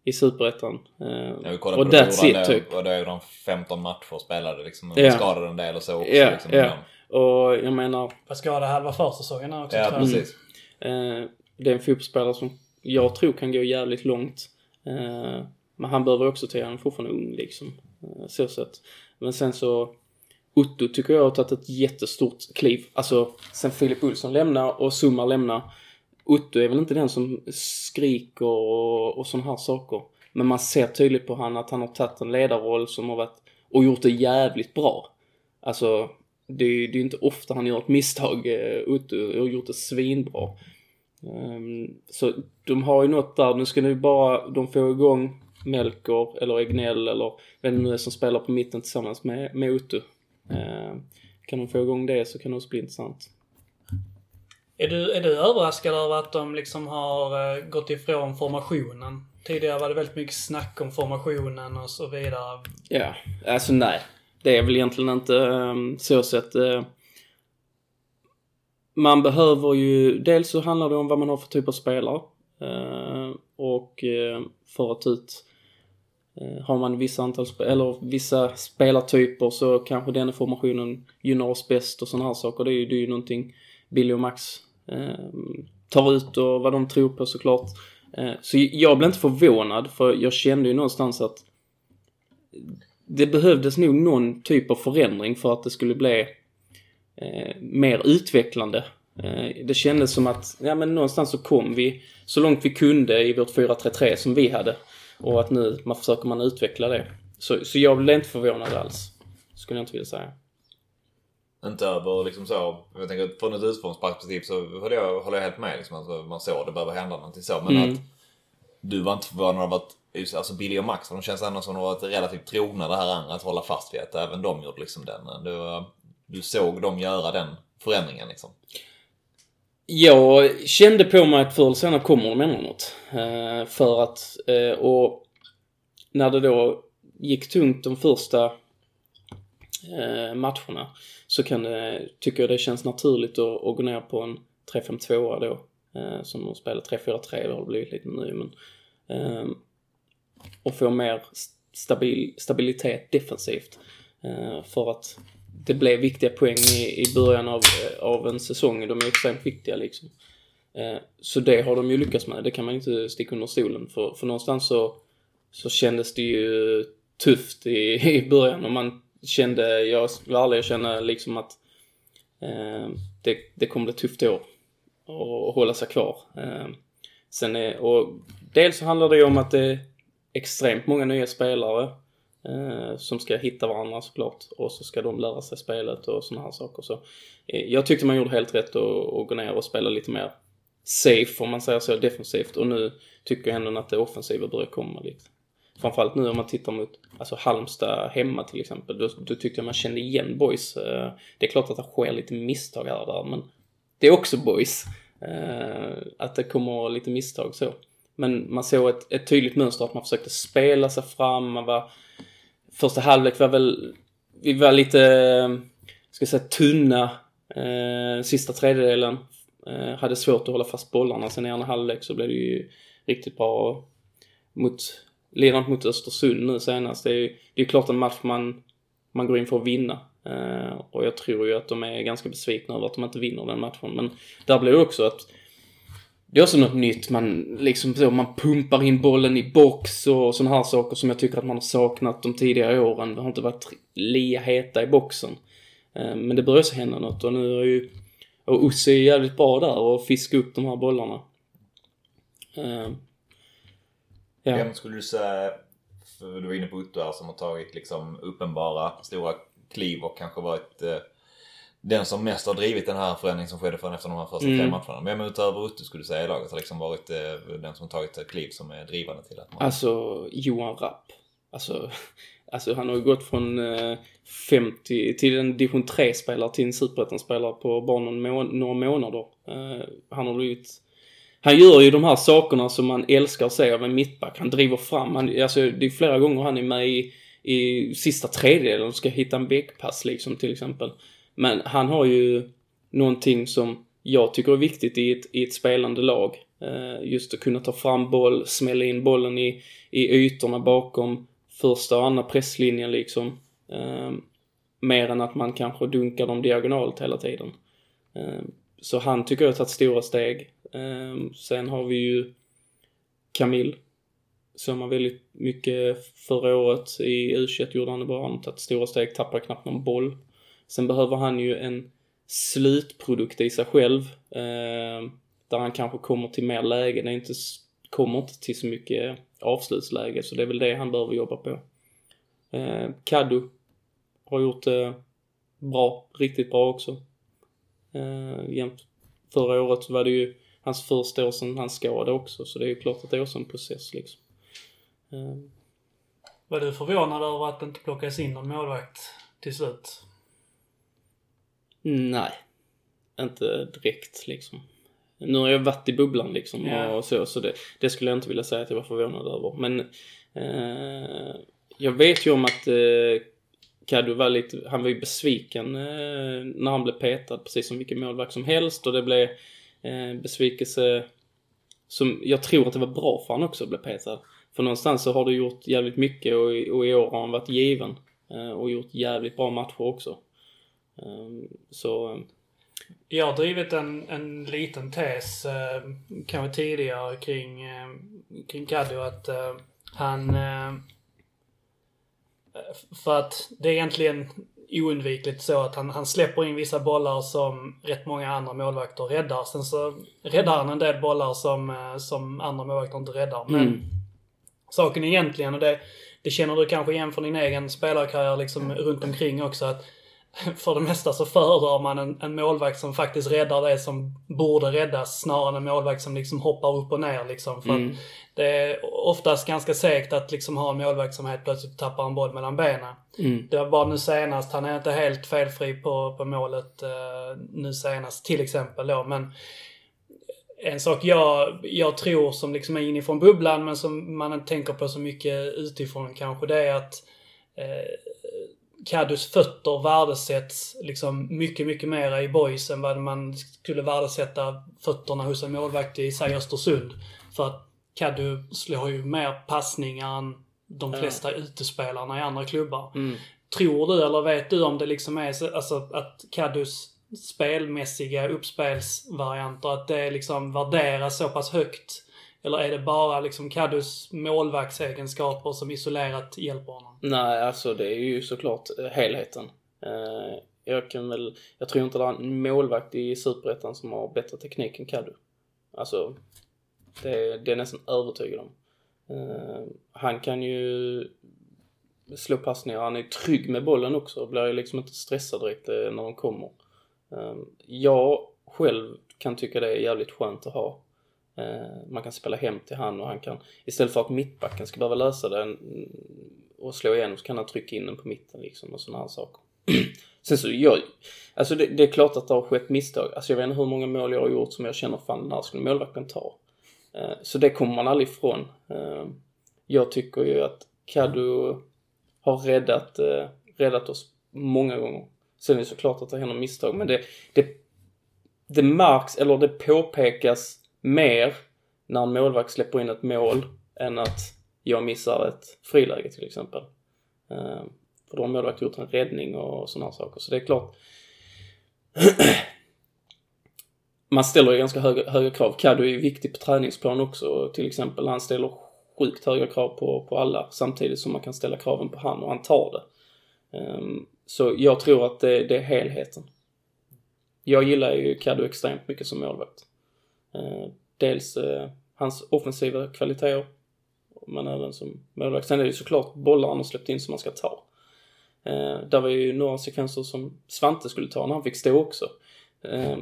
i Superettan. Eh, Ja, vi och på that's it typ. det, och då är de 15 matcher spelade liksom. Ja. Skadade en del och så också. Ja, liksom, ja. Och jag menar, Fast skadade halva försäsongen här också ja, tror jag. precis. Eh, det är en fotbollsspelare som jag tror kan gå jävligt långt. Men han behöver också till, han är fortfarande ung liksom. Så sett. Men sen så, Otto tycker jag har tagit ett jättestort kliv. Alltså, sen Filip Olsson lämnar och Summar lämnar. Otto är väl inte den som skriker och, och sådana här saker. Men man ser tydligt på han att han har tagit en ledarroll som har varit, och gjort det jävligt bra. Alltså, det är ju det är inte ofta han gör ett misstag, eh, Otto, och gjort det svinbra. Um, så de har ju något där, nu ska nu bara de få igång Melker eller Egnell eller vem det nu är som spelar på mitten tillsammans med, med Otto. Ehm, kan de få igång det så kan det också bli intressant. Är du, är du överraskad över att de liksom har eh, gått ifrån formationen? Tidigare var det väldigt mycket snack om formationen och så vidare. Ja, alltså nej. Det är väl egentligen inte um, så sett. Uh, man behöver ju, dels så handlar det om vad man har för typ av spelare. Eh, och eh, för att ut eh, Eh, har man vissa antal spe- eller vissa spelartyper så kanske den formationen gynnar oss bäst och sådana här saker. Det är ju, det är ju någonting Billy och Max eh, tar ut och vad de tror på såklart. Eh, så jag blev inte förvånad för jag kände ju någonstans att det behövdes nog någon typ av förändring för att det skulle bli eh, mer utvecklande. Eh, det kändes som att, ja men någonstans så kom vi så långt vi kunde i vårt 4-3-3 som vi hade. Och att nu man försöker man utveckla det. Så, så jag blev inte förvånad alls. Skulle jag inte vilja säga. Inte över liksom så, jag tänker från ett utgångsperspektiv så håller jag, håller jag helt med liksom. Alltså, man såg det behöver hända någonting så. Men Mm. att du var inte förvånad över att alltså Billy och Max, de känns ändå som de varit relativt trogna det här andra att hålla fast vid att även de gjorde liksom den. Du, du såg dem göra den förändringen liksom. Jag kände på mig att förr eller senare kommer de ändra något. Eh, för att, eh, och när det då gick tungt de första eh, matcherna så kan det, tycker jag det känns naturligt att, att gå ner på en 3-5-2 då. Eh, som de spelar 3-4-3, det har blivit lite nu men. Eh, och få mer stabil, stabilitet defensivt. Eh, för att det blev viktiga poäng i, i början av, av en säsong. De är extremt viktiga liksom. Eh, så det har de ju lyckats med. Det kan man inte sticka under stolen. För, för någonstans så, så kändes det ju tufft i, i början och man kände, jag var ärlig, jag kände liksom att eh, det, det kommer bli tufft i år att hålla sig kvar. Eh, sen är, och dels så handlar det ju om att det är extremt många nya spelare Eh, som ska hitta varandra såklart och så ska de lära sig spelet och sådana här saker. Så, eh, jag tyckte man gjorde helt rätt att, att gå ner och spela lite mer safe om man säger så, defensivt och nu tycker jag ändå att det offensiva börjar komma lite. Framförallt nu om man tittar mot alltså Halmstad hemma till exempel. Då, då tyckte jag man kände igen boys. Eh, det är klart att det sker lite misstag här och där men det är också boys. Att det kommer lite misstag så. Men man såg ett, ett tydligt mönster att man försökte spela sig fram. Man var, första halvlek var väl, vi var lite, ska jag säga tunna eh, sista tredjedelen. Eh, hade svårt att hålla fast bollarna. Sen i andra halvlek så blev det ju riktigt bra mot, ledande mot Östersund nu senast. Det är ju det är klart en match man, man går in för att vinna. Eh, och jag tror ju att de är ganska besvikna över att de inte vinner den matchen. Men där blir det också att det är också något nytt. Man liksom så, man pumpar in bollen i box och sådana här saker som jag tycker att man har saknat de tidigare åren. Det har inte varit lia heta i boxen. Eh, men det börjar så hända något och nu är ju och Ussi är jävligt bra där och fiska upp de här bollarna. Eh, ja. Vem skulle du säga, för du var inne på Otto här som har tagit liksom uppenbara stora kliv och kanske varit eh, den som mest har drivit den här förändringen som skedde från efter de här första Mm. tre matcherna. Vem utöver Otto skulle du säga i laget har liksom varit eh, den som tagit kliv som är drivande till att man... Alltså, Johan Rapp. Alltså, alltså han har ju gått från eh, 50 till en division 3-spelare till en superettan-spelare på bara någon må några månader. Eh, han har blivit... Han gör ju de här sakerna som man älskar att se av en mittback. Han driver fram. Han, alltså, det är flera gånger han är med i, i sista tredjedelen och ska hitta en bäckpass liksom till exempel. Men han har ju någonting som jag tycker är viktigt i ett, i ett spelande lag. Eh, just att kunna ta fram boll, smälla in bollen i, i ytorna bakom första och andra presslinjen liksom. Eh, mer än att man kanske dunkar dem diagonalt hela tiden. Eh, så han tycker jag har tagit stora steg. Eh, sen har vi ju Camille. Såg man väldigt mycket förra året i U21 gjorde han det bra. Han har tagit stora steg, tappar knappt någon boll. Sen behöver han ju en slutprodukt i sig själv. Eh, där han kanske kommer till mer läge. Det är inte, kommer inte till så mycket avslutsläge. Så det är väl det han behöver jobba på. Eh, Kaddu har gjort det bra, riktigt bra också. Eh, jämt förra året var det ju hans första år sedan han skadade också. Så det är ju klart att det är också en process liksom. Eh, Var du förvånad över att det inte plockades in någon målvakt till slut? Nej, inte direkt liksom. Nu har jag varit i bubblan liksom Ja. och så, så det, det skulle jag inte vilja säga att jag var förvånad över. Men eh, jag vet ju om att eh, Kaddu var lite, han var ju besviken eh, när han blev petad precis som vilken målvakt som helst och det blev eh, besvikelse som jag tror att det var bra för han också att bli petad. För någonstans så har du gjort jävligt mycket och, och i år har han varit given eh, och gjort jävligt bra matcher också. Eh, så eh, Jag har drivit en, en liten tes, eh, kanske tidigare, kring, kring Kaddo att han... För att det är egentligen oundvikligt så att han, han släpper in vissa bollar som rätt många andra målvakter räddar. Sen så räddar han en del bollar som, eh, som andra målvakter inte räddar. Men Mm. saken egentligen, och det, det känner du kanske igen från din egen spelarkarriär liksom runt omkring också, att för det mesta så föredrar man en, en målvakt som faktiskt räddar det som borde räddas snarare än en målvakt som liksom hoppar upp och ner liksom. För Mm. det är oftast ganska segt att liksom ha en målvakt som helt plötsligt tappar en boll mellan benen. Mm. Det var bara nu senast, han är inte helt felfri på, på målet eh, nu senast till exempel då, men en sak jag, jag tror som liksom är inifrån bubblan men som man inte tänker på så mycket utifrån kanske det är att eh, Kadus fötter värdesätts liksom mycket, mycket mer i boys än vad man skulle värdesätta fötterna hos en målvakt i, säg Östersund. För att Kadu slår ju mer passningar än de flesta utespelarna i andra klubbar. Mm. Tror du eller vet du om det liksom är så, alltså att Kadus spelmässiga uppspelsvarianter, att det liksom värderas så pass högt? Eller är det bara liksom Kadus målvaktsegenskaper som isolerat hjälper honom? Nej, alltså det är ju såklart eh, helheten. Eh, jag kan väl, jag tror inte det är en målvakt i Superettan som har bättre teknik än Kaddu. Alltså, det, det är jag nästan övertygad om. Eh, han kan ju slå passningar, han är trygg med bollen också och blir ju liksom inte stressad direkt eh, när de kommer. Eh, jag själv kan tycka det är jävligt skönt att ha. Eh, man kan spela hem till han och han kan, istället för att mittbacken ska behöva lösa det och slå igenom så kan han trycka in den på mitten liksom och sådana här saker. Sen så, jag, alltså det, det är klart att det har skett misstag. Alltså jag vet inte hur många mål jag har gjort som jag känner fan, den här skulle målvakten ta. Eh, så det kommer man aldrig ifrån. Eh, jag tycker ju att Kadu har räddat, räddat oss många gånger. Sen är det såklart att det händer misstag, men det, det, det märks, eller det påpekas mer när en målvakt släpper in ett mål än att jag missar ett friläge till exempel. Eh, för då har målvakt gjort en räddning och sådana saker. Så det är klart. Man ställer ju ganska höga, höga krav. Kaddo är ju viktig på träningsplan också till exempel. Han ställer sjukt höga krav på, på alla samtidigt som man kan ställa kraven på han och han tar det. Ehm, så jag tror att det, det är helheten. Jag gillar ju Kaddo extremt mycket som målvakt. Eh, dels eh, hans offensiva kvaliteter men även som målvakt. Sen är det ju såklart bollar han har släppt in som man ska ta. Eh, där var ju några sekvenser som Svante skulle ta när han fick stå också. Eh,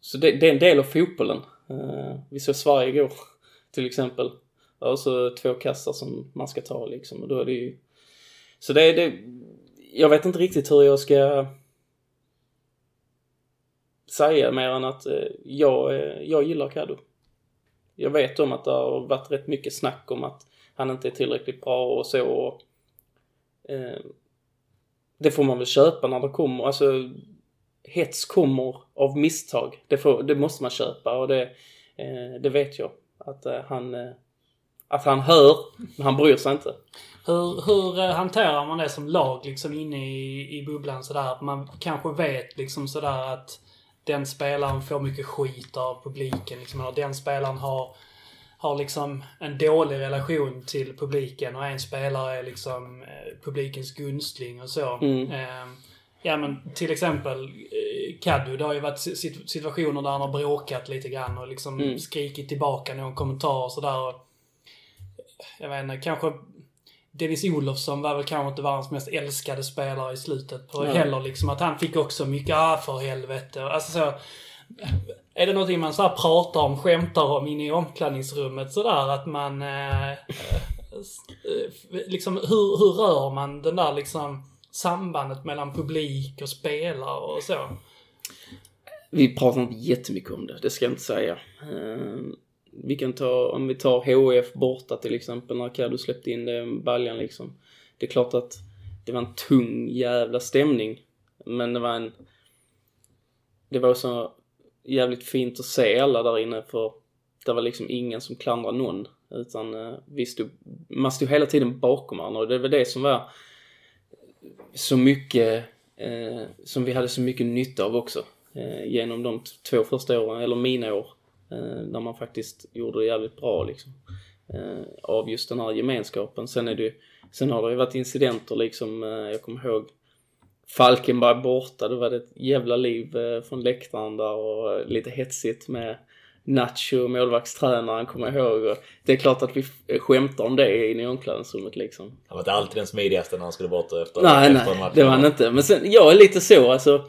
så det, det är en del av fotbollen. Eh, vi såg Sverige igår till exempel. Och så två kassar som man ska ta liksom och då är det ju... Så det är det... Jag vet inte riktigt hur jag ska säga mer än att eh, jag, eh, jag gillar Caddo. Jag vet om att det har varit rätt mycket snack om att han inte är tillräckligt bra och så. Och, eh, det får man väl köpa när det kommer. Alltså, hets kommer av misstag. Det, får, det måste man köpa och det, eh, det vet jag. Att eh, han eh, att han hör, men han bryr sig inte. Hur, hur eh, hanterar man det som lag liksom inne i, i bubblan sådär? Att man kanske vet liksom sådär att den spelaren får mycket skit av publiken. Liksom, eller den spelaren har, har liksom en dålig relation till publiken och en spelare är liksom eh, publikens gunstling och så. Mm. Eh, ja men till exempel eh, Kaddu, det har ju varit sit- situationer där han har bråkat lite grann och liksom Mm. skrikit tillbaka någon kommentar och sådär. Och, jag vet inte, kanske Dennis Olofsson var väl kanske inte världens mest älskade spelare i slutet på Nej. heller liksom. Att han fick också mycket, ah för helvete. Alltså så. Är det någonting man så pratar om, skämtar om inne i omklädningsrummet sådär att man... Eh, eh, liksom hur, hur rör man den där liksom sambandet mellan publik och spelare och så? Vi pratar inte jättemycket om det, det ska jag inte säga. Vi kan ta, om vi tar HF borta till exempel, när Kaddo släppte in den baljan liksom. Det är klart att det var en tung jävla stämning. Men det var en... Det var så jävligt fint att se alla där inne för det var liksom ingen som klandrade någon. Utan eh, vi stod, man stod hela tiden bakom varandra och det var det som var så mycket, eh, som vi hade så mycket nytta av också. Eh, genom de två första åren, eller mina år. Eh, när man faktiskt gjorde det jävligt bra liksom. Eh, av just den här gemenskapen. Sen är det ju, sen har det ju varit incidenter liksom, eh, jag kommer ihåg Falkenberg borta, då var det ett jävla liv eh, från läktaren där och eh, lite hetsigt med Nacho, målvaktstränaren, kommer jag ihåg. Och det är klart att vi skämtar om det i omklädningsrummet liksom. Han var inte alltid den smidigaste när han skulle bort efter, Nej, efter nej, en match. det var han inte. Men sen, jag är lite så alltså.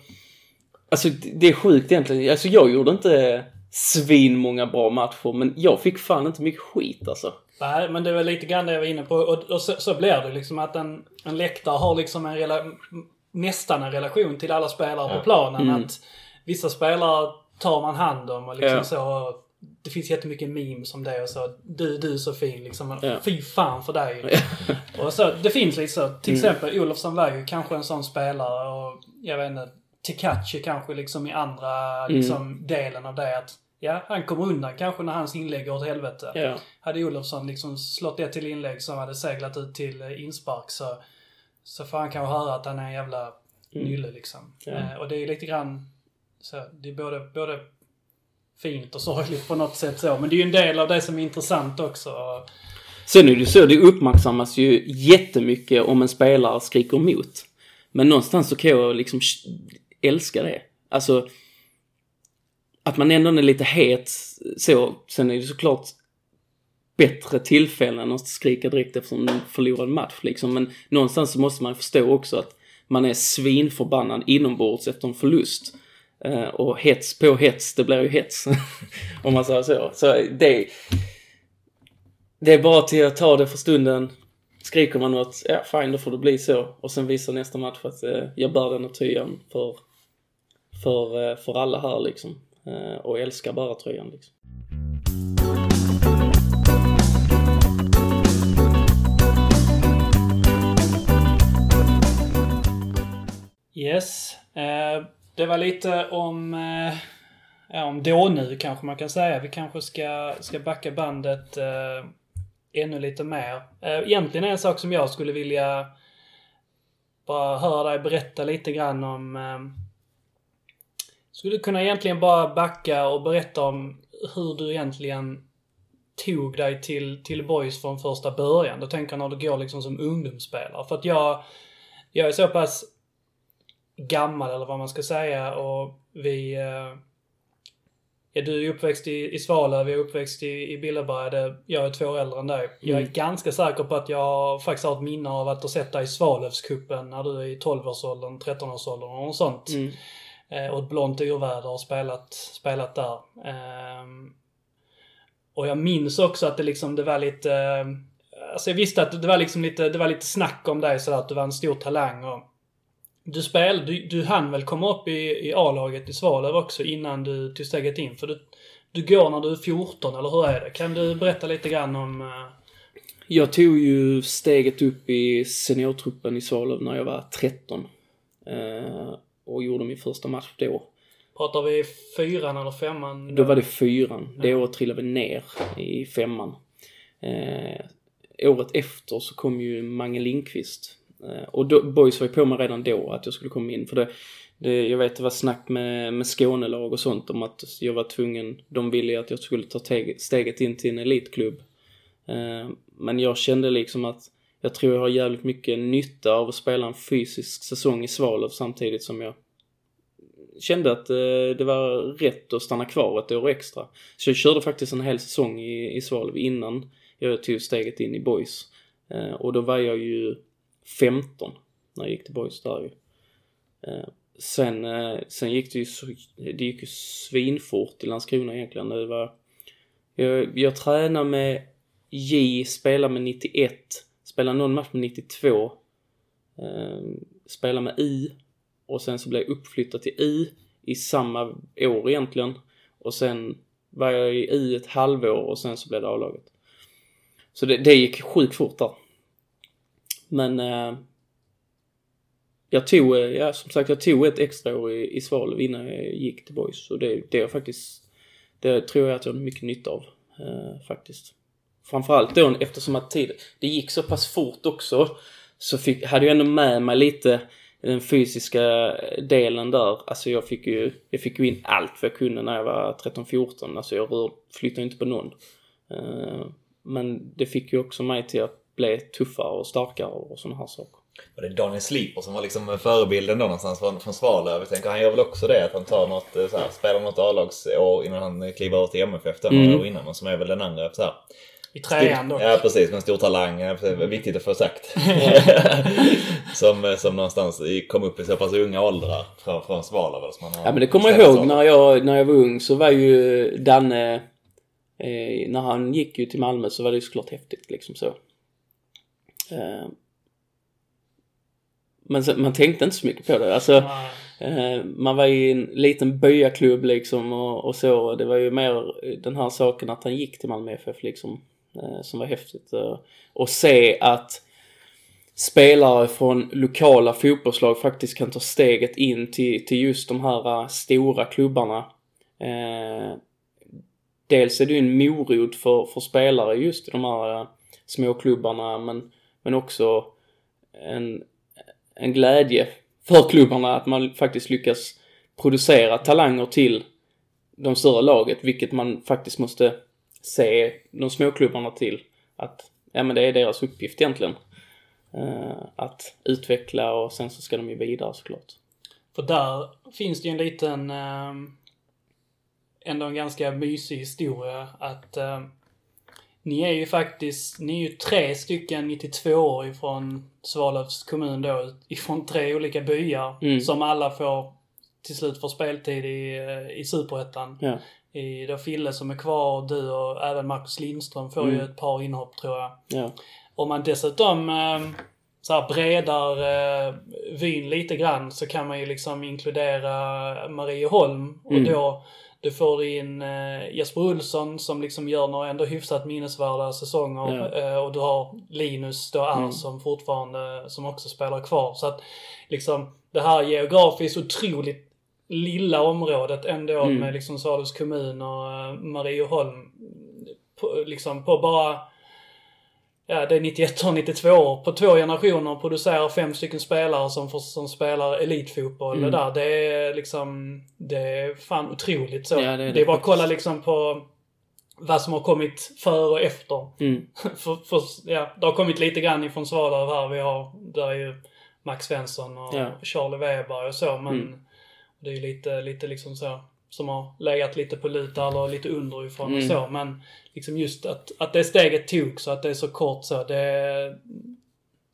Alltså det är sjukt egentligen. Alltså jag gjorde inte svin många bra matcher, men jag fick fan inte mycket skit alltså. Nej, men det var lite grann det jag var inne på. Och, och så, så blir det liksom att en, en läktare har liksom en rela, nästan en relation till alla spelare Ja. på planen. Mm. Att vissa spelare tar man hand om och liksom Ja. så. Det finns jättemycket memes om det och så. Du, du är så fin liksom. Ja. Fy fan för dig. och så, det finns lite så. Till Mm. exempel Olofsson var ju kanske en sån spelare och jag vet inte. Tekachi kanske liksom i andra Mm. liksom, delen av det. att Ja, han kommer undan kanske när hans inlägg går åt helvete. Ja. Hade Olofsson liksom slått det till inlägg som hade seglat ut till eh, inspark så, så får han kanske höra att han är en jävla nylle liksom. Mm. Ja. Eh, och det är lite grann så, det är både, både fint och sorgligt på något sätt så. Men det är ju en del av det som är intressant också. Sen är det ju så, det uppmärksammas ju jättemycket om en spelare skriker emot. Men någonstans så kan jag liksom älska det. Alltså, att man ändå är lite het så. Sen är det såklart bättre tillfällen att skrika direkt efter en förlorad match liksom. Men någonstans så måste man förstå också att man är svinförbannad inombords efter en förlust. Eh, och hets på hets, det blir ju hets. om man säger så. Så det, det är bara till att ta det för stunden. Skriker man något, ja fine då får det bli så. Och sen visar nästa match att eh, jag bär den här tröjan för, för, eh, för alla här liksom. Eh, och älskar bara tröjan liksom. yes. Eh, det var lite om, eh, ja, om då nu kanske man kan säga. Vi kanske ska, ska backa bandet eh, ännu lite mer. Egentligen är en sak som jag skulle vilja bara höra dig berätta lite grann om. Skulle du kunna egentligen bara backa och berätta om hur du egentligen tog dig till, till Boys från första början. Då tänker jag när du går liksom som ungdomsspelare. För att jag, jag är så pass gammal eller vad man ska säga och vi... eh, Ja, du är uppväxt i, i Svalöv, jag är uppväxt i, i Billeberga. Det, jag är två år äldre än dig. Jag är Mm. ganska säker på att jag faktiskt har ett minne av att ha sett dig i Svalövscupen när du är i 12-årsåldern, 13-årsåldern och sånt. Mm. Eh, och ett blont yrväder och spelat, spelat där. Ehm, och jag minns också att det liksom, det var lite... Eh, alltså jag visste att det var liksom lite, det var lite snack om dig sådär, att du var en stor talang och... Du spel, du, du hann väl komma upp i, i A-laget i Svalöv också innan du tog steget in? För du, du går när du är 14, eller hur är det? Kan du berätta lite grann om... Eh, jag tog ju steget upp i seniortruppen i Svalöv när jag var 13. Och gjorde min första match då. pratar vi fyran eller femman? Då var det fyran. Det året trillade vi ner i femman. Eh, året efter så kom ju Mange Lindqvist. Eh, och då, Boys var ju på mig redan då att jag skulle komma in. För det, det, jag vet det var snack med, med Skånelag och sånt om att jag var tvungen, de ville att jag skulle ta teg, steget in till en elitklubb. Eh, men jag kände liksom att jag tror jag har jävligt mycket nytta av att spela en fysisk säsong i Svalöv samtidigt som jag kände att eh, det var rätt att stanna kvar ett år extra. Så jag körde faktiskt en hel säsong i, i Svalöv innan jag tog steget in i Boys. Eh, och då var jag ju 15 när jag gick till Boys där ju. Eh, sen, sen gick det ju så, det gick ju svinfort i Landskrona egentligen. Det var, jag, jag tränade med J, spelade med 91, spelade någon match med 92. Eh, spelade med I och sen så blev jag uppflyttad till I i samma år egentligen. Och sen var jag i I ett halvår och sen så blev det A-laget. Så det, det gick sjukt fort där. Men eh, jag tog, eh, ja som sagt jag tog ett extra år i, i Svalöv innan jag gick till Boys. Och det, det är faktiskt, det tror jag att jag har mycket nytta av. Eh, faktiskt. Framförallt då eftersom att tid, det gick så pass fort också. Så fick, hade jag ändå med mig lite den fysiska delen där. Alltså jag fick ju, jag fick ju in allt vad jag kunde när jag var 13-14. Alltså jag rör, flyttade inte på någon. Eh, men det fick ju också mig till att bli tuffare och starkare och sådana här saker. Och det är Daniel Sleeper som var liksom förebilden då någonstans från, från Svalöv. Jag tänker han gör väl också det att han tar något, eh, så här, spelar något A-lagsår innan han kliver över till MFF då, Mm. några år innan. Och som är väl den andra så här. I trean dock. Ja precis, med en stor talang. Det är viktigt att få sagt. som, eh, som någonstans kom upp i så pass unga åldrar från, från Svalöv. som man har Ja men det kommer jag ihåg när jag, när jag var ung så var ju Danne, eh, när han gick ju till Malmö så var det ju såklart häftigt liksom så. Eh, men så, man tänkte inte så mycket på det. Alltså, eh, man var i en liten byaklubb liksom och, och så. Det var ju mer den här saken att han gick till Malmö FF liksom Eh, som var häftigt. Eh, och se att spelare från lokala fotbollslag faktiskt kan ta steget in till, till just de här eh, stora klubbarna. Dels är det ju en morot för, för spelare just i de här småklubbarna små klubbarna men, men också en, en glädje för klubbarna att man faktiskt lyckas producera talanger till de större laget, vilket man faktiskt måste se de små klubbarna till. Att, ja men det är deras uppgift egentligen. Eh, att utveckla och sen så ska de ju vidare såklart. För där finns det ju en liten, eh, ändå en ganska mysig historia att eh, ni är ju faktiskt, ni är ju tre stycken 92 år ifrån Svalövs kommun då, ifrån tre olika byar Mm. som alla får till slut får speltid i, eh, i Superettan. Ja. I, då Fille som är kvar och du och även Marcus Lindström får ju Mm. ett par inhopp tror jag. Ja. Om man dessutom eh, så här bredar eh, vyn lite grann så kan man ju liksom inkludera Marieholm och Mm. då du får in eh, Jesper Olsson som liksom gör några ändå hyfsat minnesvärda säsonger Ja. eh, och du har Linus då Mm. som fortfarande, som också spelar kvar. Så att liksom det här geografiskt otroligt lilla området ändå Mm. med liksom Svalövs kommun och eh, Marieholm på, liksom på bara Ja, det är 91 och 92 år. På två generationer producerar fem stycken spelare som, får, som spelar elitfotboll. Mm. Det där, det är liksom... Det är fan otroligt så. Ja, det är det, det är bara att kolla liksom på vad som har kommit före och efter. Mm. för, för, ja, det har kommit lite grann ifrån Svalöv här. Vi har, där är ju Max Svensson och Ja. Charlie Weber och så. Men Mm. Det är ju lite, lite liksom så. Som har legat lite på lut eller lite underifrån och Mm. så. Men liksom just att, att det steget tog så att det är så kort så. Det,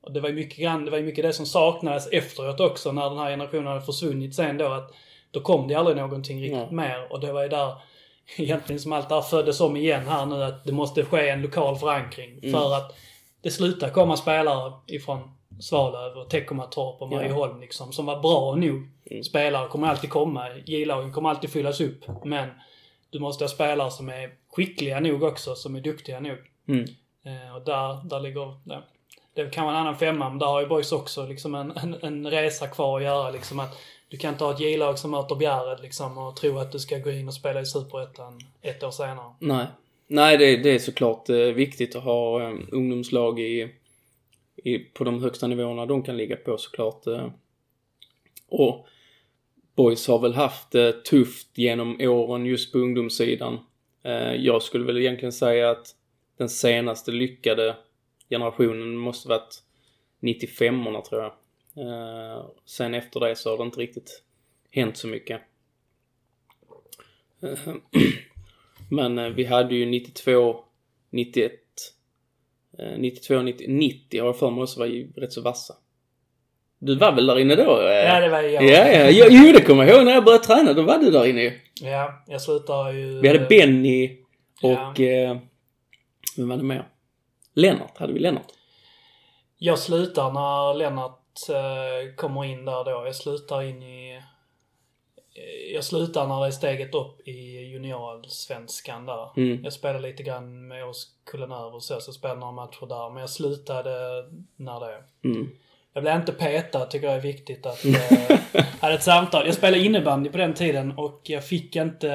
och det var ju mycket grann, det var mycket det som saknades efteråt också när den här generationen hade försvunnit sen då. Att då kom det aldrig någonting riktigt Ja. mer. Och det var ju där egentligen som allt det här föddes om igen här nu. Att det måste ske en lokal förankring. Mm. För att det slutar komma spelare ifrån Svalöv och Teckomatorp och Ja. Marieholm liksom. Som var bra nog. Mm. Spelare kommer alltid komma. J-lagen kommer alltid fyllas upp. Men du måste ha spelare som är skickliga nog också. Som är duktiga nog. Mm. Eh, och där, där ligger... Ja, det kan vara en annan femma, men där har ju Boys också liksom en, en, en resa kvar att göra. Liksom att du kan inte ha ett J-lag som möter Bjärred liksom och tro att du ska gå in och spela i Superettan ett år senare. Nej. Nej, det, det är såklart eh, viktigt att ha eh, ungdomslag i, i, på de högsta nivåerna de kan ligga på såklart. Eh. Och Boys har väl haft det tufft genom åren just på ungdomssidan. Eh, jag skulle väl egentligen säga att den senaste lyckade generationen måste varit 95orna tror jag. Eh, sen efter det så har det inte riktigt hänt så mycket. Eh, men vi hade ju 92, 91, 92, 90, 90 har jag för mig också var ju rätt så vassa. Du var väl där inne då? Ja, det var jag. Ja, ja. Jo, det kommer jag ihåg när jag började träna. Då var du där inne. Ja, jag slutar ju... Vi hade Benny Ja. och... Eh, vem var det mer? Lennart. Hade vi Lennart? Jag slutar när Lennart eh, kommer in där då. Jag slutar in i... eh, Jag slutar när det är steget upp i juniorallsvenskan där. Mm. Jag spelade lite grann med Åskullen över och så, så spelade några matcher där. Men jag slutade när det... Mm. Jag blev inte petad, tycker jag är viktigt att... Eh, hade ett samtal. Jag spelade innebandy på den tiden och jag fick inte...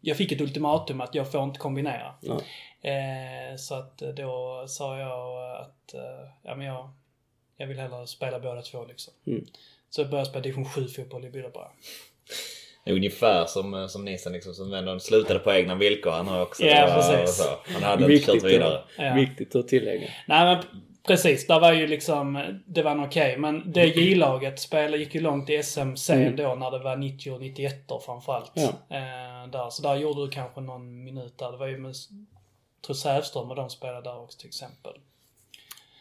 Jag fick ett ultimatum att jag får inte kombinera. Ja. Eh, så att då sa jag att eh, ja, men jag, jag vill hellre spela båda två liksom. Mm. Så jag började spela division 7 fotboll i Billebara. Ungefär som, eh, som Nissen liksom, som ändå slutade på egna villkor han har också. Ja, var- precis. så. Han hade inte kört vidare. Ja. Viktigt att tillägga. Nej men Precis, där var ju liksom, det var okej. Men det J-laget spelade, gick ju långt i SM-CL Mm. då när det var 90 och 91 framförallt. Ja. Eh, där. Så där gjorde du kanske någon minut där. Det var ju med, jag tror Sävström och de spelade där också till exempel.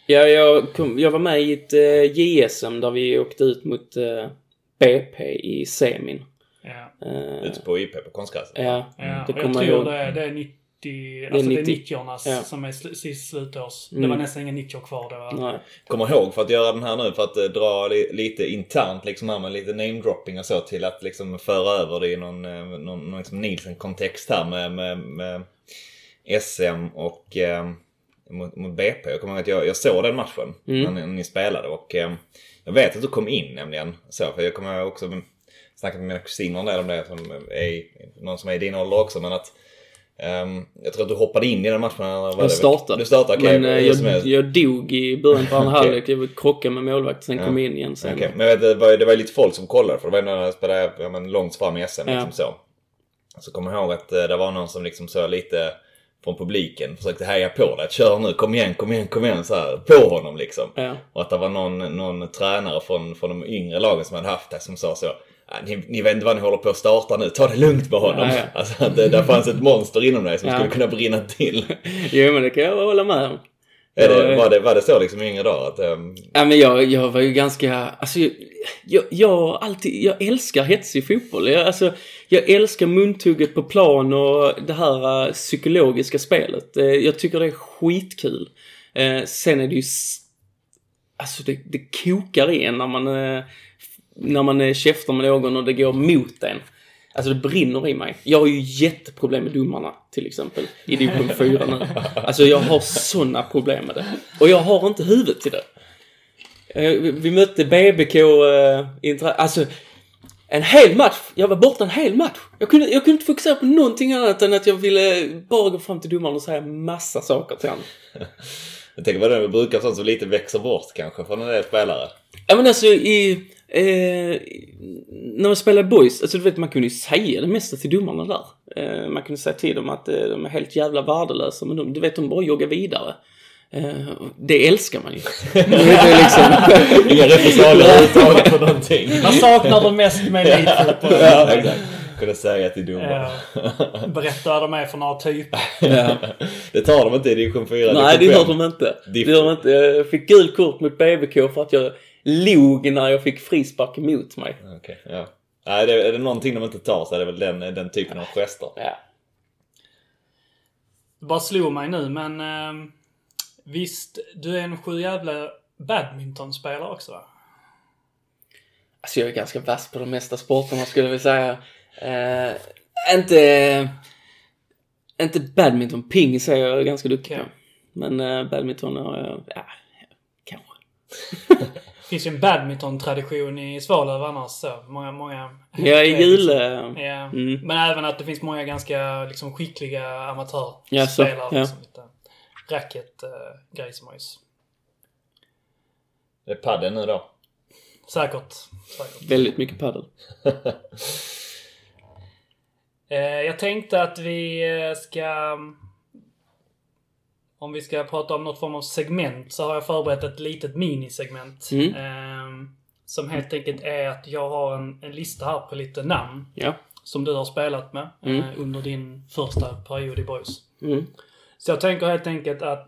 Ja, jag, kom, jag var med i ett eh, JSM där vi åkte ut mot eh, BP i semin. Ja. Eh, Ute på IP på konstgräset. ja, Ja, det jag jag tror ihåg. det är, det är 90, alltså det är 90. 90-ornas Ja. som är sl- sist slutårs. Det Mm. var nästan inga 90 kvar då. Nej. Kommer ihåg för att göra den här nu för att eh, dra li, lite internt liksom här med lite namedropping och så till att liksom föra över det i någon, eh, någon, någon liksom Nielsen-kontext här med, med, med SM och eh, mot, mot BP. Jag kommer ihåg att jag, jag såg den matchen Mm. när, ni, när ni spelade och eh, jag vet att du kom in nämligen. Så, för jag kommer också snackat med mina kusiner en del om det som är någon som är i din ålder också men att ehm, jag tror att du hoppade in i den matchen. eller Jag startade. Du startade, okej. Men som jag, jag dog i början på andra Okej. halvlek. Jag krockade med målvakt, sen Ja. kom jag in igen sen. Okej, Men vet, det var, det var ju lite folk som kollade för det var när jag spelade ja, men, långt fram i SM. Ja. Liksom så. så kommer jag ihåg att eh, det var någon som liksom så lite från publiken försökte heja på dig. Kör nu, kom igen, kom igen, kom igen. Så här, på honom liksom. Ja. Och att det var någon, någon tränare från, från de yngre lagen som hade haft det som sa så. "Ah, Ni, ni vet inte vad ni håller på att starta nu, ta det lugnt med honom. Ja, ja. Alltså det, där fanns ett monster inom dig som Ja. skulle kunna brinna till. Jo, men det kan jag hålla med om. Är det, var, det, var det så liksom i yngre dagar? Att, ehm, Ja, men jag, jag var ju ganska, alltså jag, jag, jag alltid, jag älskar hetsig fotboll. Jag, alltså, jag älskar muntugget på plan och det här eh, psykologiska spelet. Eh, jag tycker det är skitkul. Eh, sen är det ju, alltså det, det kokar i en när man, när man eh, käftar med någon och det går mot en. Alltså det brinner i mig. Jag har ju jätteproblem med domarna till exempel. I division 4 nu. Alltså jag har sådana problem med det. Och jag har inte huvudet till det. Eh, vi- mötte BBK, eh, intra- alltså en hel match. Jag var borta en hel match. Jag kunde, jag kunde inte fokusera på någonting annat än att jag ville bara gå fram till domaren och säga massa saker till honom. jag tänker på det, vi brukar sånt som lite växer bort kanske från en del spelare. Ja men alltså i, eh, när man spelar boys, alltså du vet man kunde ju säga det mesta till domarna där. Eh, man kunde säga till dem att eh, de är helt jävla värdelösa men de, du vet de bara joggar vidare. Eh, det älskar man ju. Det liksom, Inga repressalier överhuvudtaget på någonting. Vad saknar du mest med elitfotboll? ja, exakt. Kunna säga till domaren. Ja. Berätta vad de är för några typer. ja. Det tar de inte i division 4. Nej, det gör de inte. Det gör de inte. Jag fick gult kort mot BBK för att jag log när jag fick frispark emot mig. Okej, ja. Nej, det, är det någonting de inte tar så är det väl den, den typen av gester. Ja. Det bara slog mig nu, men eh, visst, du är en sju jävla badmintonspelare också va? Alltså jag är ganska vass på de mesta sporterna skulle jag vilja säga. Eh, inte... Inte badminton. Pingis är jag ganska duktig Okej. på. Men eh, badminton har jag... Ja, kanske. Det finns ju en badmintontradition i Svalöv annars så. Många, många... Jag är jul... eh, Ja. Mm. Men även att det finns många ganska liksom, skickliga amatörspelare. Jaså, ja. Liksom, lite racket-grejer som har ju s- Det är padden nu då. Säkert. Säkert. Väldigt mycket padel. Eh, jag tänkte att vi eh, ska... Om vi ska prata om något form av segment så har jag förberett ett litet minisegment. Mm. Eh, som helt enkelt är att jag har en, en lista här på lite namn Ja. som du har spelat med Mm. eh, under din första period i Boys. Mm. Så jag tänker helt enkelt att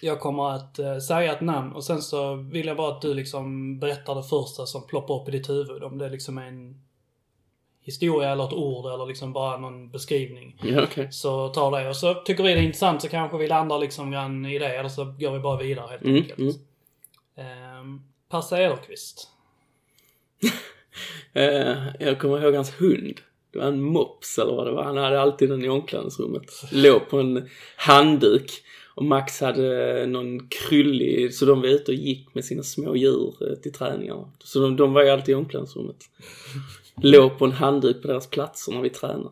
jag kommer att eh, säga ett namn och sen så vill jag bara att du liksom berättar det första som ploppar upp i ditt huvud. Om det liksom är en historia eller ett ord eller liksom bara någon beskrivning. Ja, okej. Så ta det och så tycker vi det är intressant så kanske vi landar liksom grann i det eller så går vi bara vidare helt Mm, enkelt. mm. Ehm, Percy Ederqvist. Eh, jag kommer ihåg hans hund. Det var en mops eller vad det var. Han hade alltid den i omklädningsrummet. Låg på en handduk. Och Max hade eh, någon kryllig, så de var ute och gick med sina små djur eh, till träningarna. Så de, de var ju alltid i omklädningsrummet. Låg på en handduk på deras platser när vi tränade.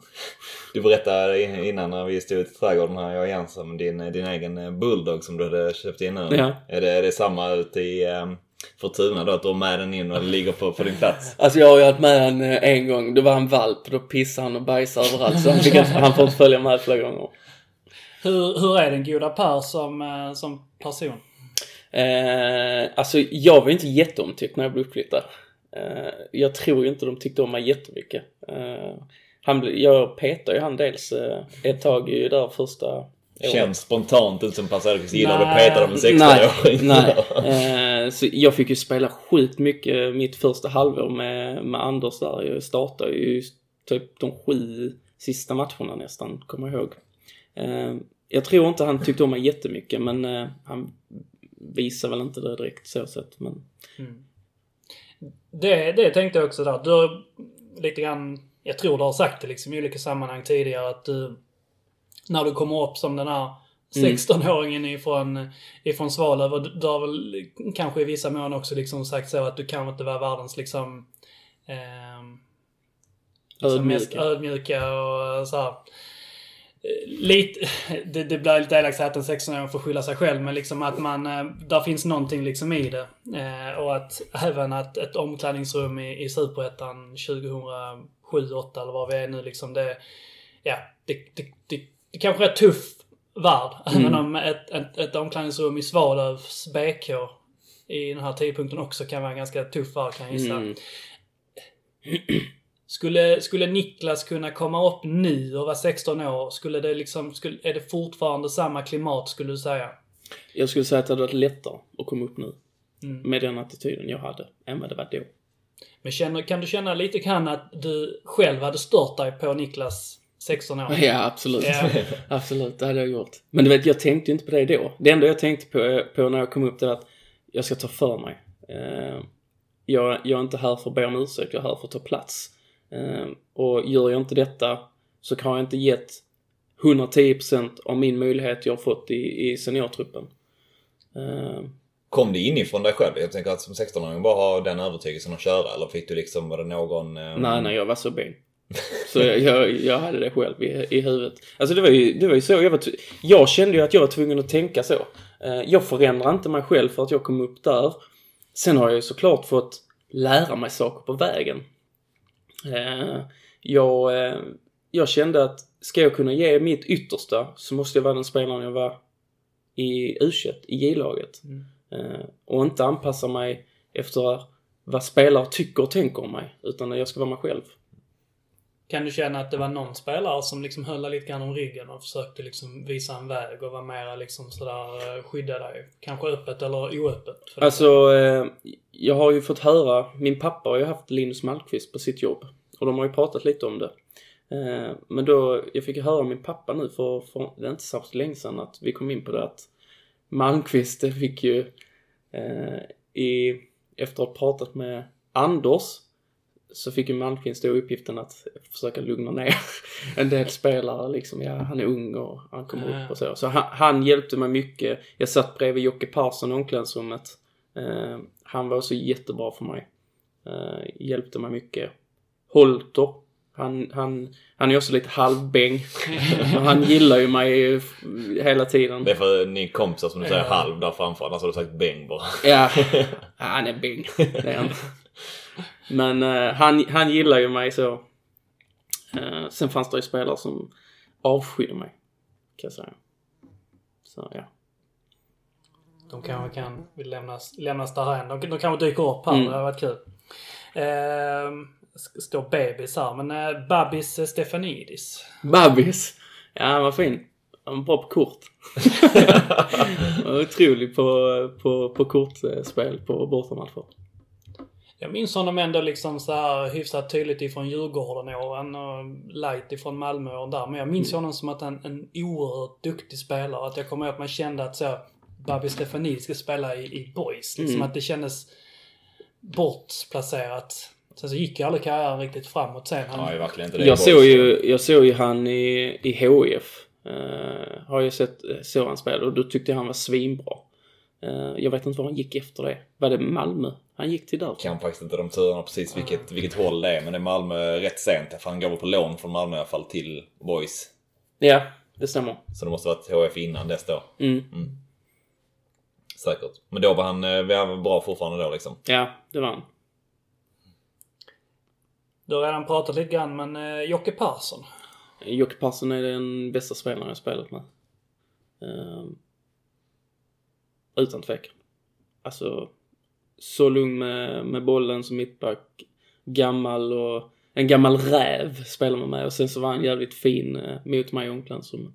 Du berättade in- innan när vi stod ute i trädgården här, jag och Jens, om din, din egen eh, bulldog som du hade köpt in nu. Ja. Är, det, är det samma ute i um, Fortuna då? Att du har med den in och den ligger på, på din plats? Alltså jag har ju haft med han eh, en gång. Det var en valp. Då pissade han och bajsade överallt. Så han, fick han får inte följa med flera gånger. Hur, hur är den goda Per som, eh, som person? Eh, alltså jag var inte jätteomtyckt när jag blev uppflyttad. Eh, jag tror inte de tyckte om mig jättemycket. Eh, han, jag petade ju han dels eh, ett tag ju där första året. Känns spontant inte som Per Söderqvist gillar att Nej. petad av en Nej, 16-åring. nej. Eh, så jag fick ju spela sjukt mycket mitt första halvår med, med Anders där. Jag startade ju typ de sju sista matcherna nästan, kommer jag ihåg. Jag tror inte han tyckte om mig jättemycket, men han visar väl inte det direkt så sett. Men Det, det tänkte jag också där. Du har lite grann, jag tror du har sagt det liksom i olika sammanhang tidigare att du, när du kommer upp som den här 16-åringen ifrån, ifrån Svalöv och du har väl kanske i vissa mån också liksom sagt så att du kanske inte var världens liksom, ehm, liksom mest Ödmjuka. ödmjuka och så här. Eh, Lite, det, det blir lite elakt att en 16-åring får skylla sig själv, men liksom att man, eh, där finns någonting liksom i det. Eh, och att även att ett omklädningsrum i, i Superettan 2007, 2008 eller vad vi är nu liksom, det, ja, det, det, det, det kanske är en tuff värld. Även om ett, ett, ett omklädningsrum i Svalövs BK i den här tidpunkten också kan vara en ganska tuff värld kan jag gissa. Mm. Skulle, skulle Niklas kunna komma upp nu och vara 16 år? Skulle det liksom, skulle, är det fortfarande samma klimat skulle du säga? jag skulle säga att det hade varit lättare att komma upp nu. Mm. Med den attityden jag hade, än vad det var då. Men känner, kan du känna lite grann att du själv hade stört dig på Niklas 16 år? Ja, absolut. Ja. absolut, det hade jag gjort. Men du vet, jag tänkte ju inte på det då. Det enda jag tänkte på, på när jag kom upp det var att jag ska ta för mig. Eh, jag, jag är inte här för att be om ursäkt, jag är här för att ta plats. Eh, och gör jag inte detta så har jag inte gett 110% av min möjlighet jag har fått i, i seniortruppen. Eh, Kom det inifrån dig själv? Jag tänker att som 16-åring bara ha den övertygelsen att köra. Eller fick du liksom, var det någon... eh, Nej, nej, jag var så ben. Så jag, jag, jag hade det själv i, i huvudet. Alltså det var ju, det var ju så jag var Jag kände ju att jag var tvungen att tänka så. Jag förändrar inte mig själv för att jag kom upp där. Sen har jag ju såklart fått lära mig saker på vägen. Eh, Jag, eh, jag kände att ska jag kunna ge mitt yttersta så måste jag vara den spelaren jag var i U21, i J-laget. Eh, Och inte anpassa mig efter vad spelare tycker och tänker om mig. Utan jag ska vara mig själv. Kan du känna att det var någon spelare som liksom höll lite grann om ryggen och försökte liksom visa en väg och vara mera liksom sådär eh, skydda dig? Kanske öppet eller oöppet? För. Alltså, eh, jag har ju fått höra, min pappa har ju haft Linus Malmqvist på sitt jobb. Och de har ju pratat lite om det. Eh, men då, jag fick höra min pappa nu för, för det är inte särskilt länge sedan att vi kom in på det att Malmqvist fick ju eh, i, efter att ha pratat med Anders så fick ju Malmqvist då uppgiften att försöka lugna ner en del spelare liksom. Ja, han är ung och han kommer upp och så. Så han, han hjälpte mig mycket. Jag satt bredvid Jocke Persson i omklädningsrummet. Eh, han var också jättebra för mig. Eh, hjälpte mig mycket. Holter. Han, han, han är också lite halvbäng. Han gillar ju mig hela tiden. Det är för ni kompisar som du säger Ja. halv där framför. Annars har du sagt bäng bara. Ja, han är bäng. Det är han. Men eh, han, han gillar ju mig så. Eh, sen fanns det ju spelare som avskydde mig. Kan jag säga. Så ja. De kanske kan lämnas, lämnas därhän. De, de kanske dyker upp här. Mm. Det hade varit kul. Sk- står bebis här, men eh, Babis Stefanidis. Babis. Ja, han var fin. Han var bra på kort. Han var Otrolig på, på, på kortspel på bortamatcher. Jag minns honom ändå liksom så här hyfsat tydligt ifrån Djurgården-åren och light ifrån Malmö och där. Men jag minns honom som att en, en oerhört duktig spelare. Att jag kommer ihåg att man kände att så Babi Stefanidis ska spela i, i Boys. Liksom Mm. att det kändes bortplacerat. Sen så gick ju aldrig karriären riktigt framåt sen. Han, Ja, verkligen inte det. Jag såg ju, jag såg ju han i, i HIF. Uh, har jag sett, såg han spela och då tyckte jag han var svinbra. Eh, jag vet inte var han gick efter det. Var det Malmö han gick till där? kan faktiskt inte de turerna precis vilket, vilket håll det är. Men det är Malmö rätt sent. För han går väl på lån från Malmö i alla fall till Boys. Ja, det stämmer. Så det måste varit HF innan dess då. Mm. Säkert. Men då var han, eh, var han bra fortfarande då liksom. Ja, det var han. Du har redan pratat lite grann, men eh, Jocke Persson. Jocke Persson är den bästa spelaren jag spelat med. Eh, utan tvekan. alltså så lugn med, med bollen som mittback. Gammal och en gammal räv spelar man med och sen så var han jävligt fin eh, mot mig i omklädningsrummet.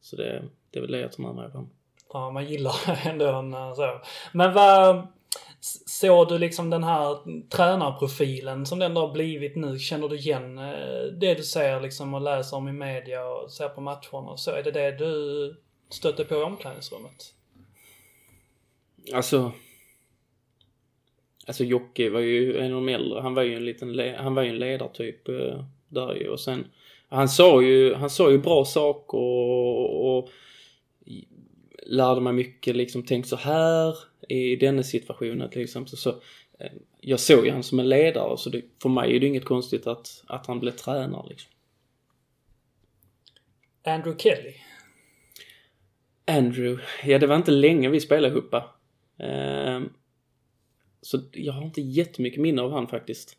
Så det, det är väl det jag tar med mig från. Ja, man gillar ändå en eh, så. Men vad... Såg du liksom den här tränarprofilen som den har blivit nu? Känner du igen eh, det du ser liksom och läser om i media och ser på matcherna och så? Är det det du stötte på i omklädningsrummet? Alltså... Alltså Jocke var ju en av de äldre. Han var ju en liten han var ju en ledartyp eh, där ju och sen han sa ju, han sa ju bra saker och, och lärde mig mycket liksom tänk så här i denna situationen till exempel. Så, eh, jag såg ju han som en ledare så det, för mig är det inget konstigt att, att han blev tränare liksom. Andrew Kelly? Andrew, ja det var inte länge vi spelade ihop. Eh, så jag har inte jättemycket minne av han faktiskt.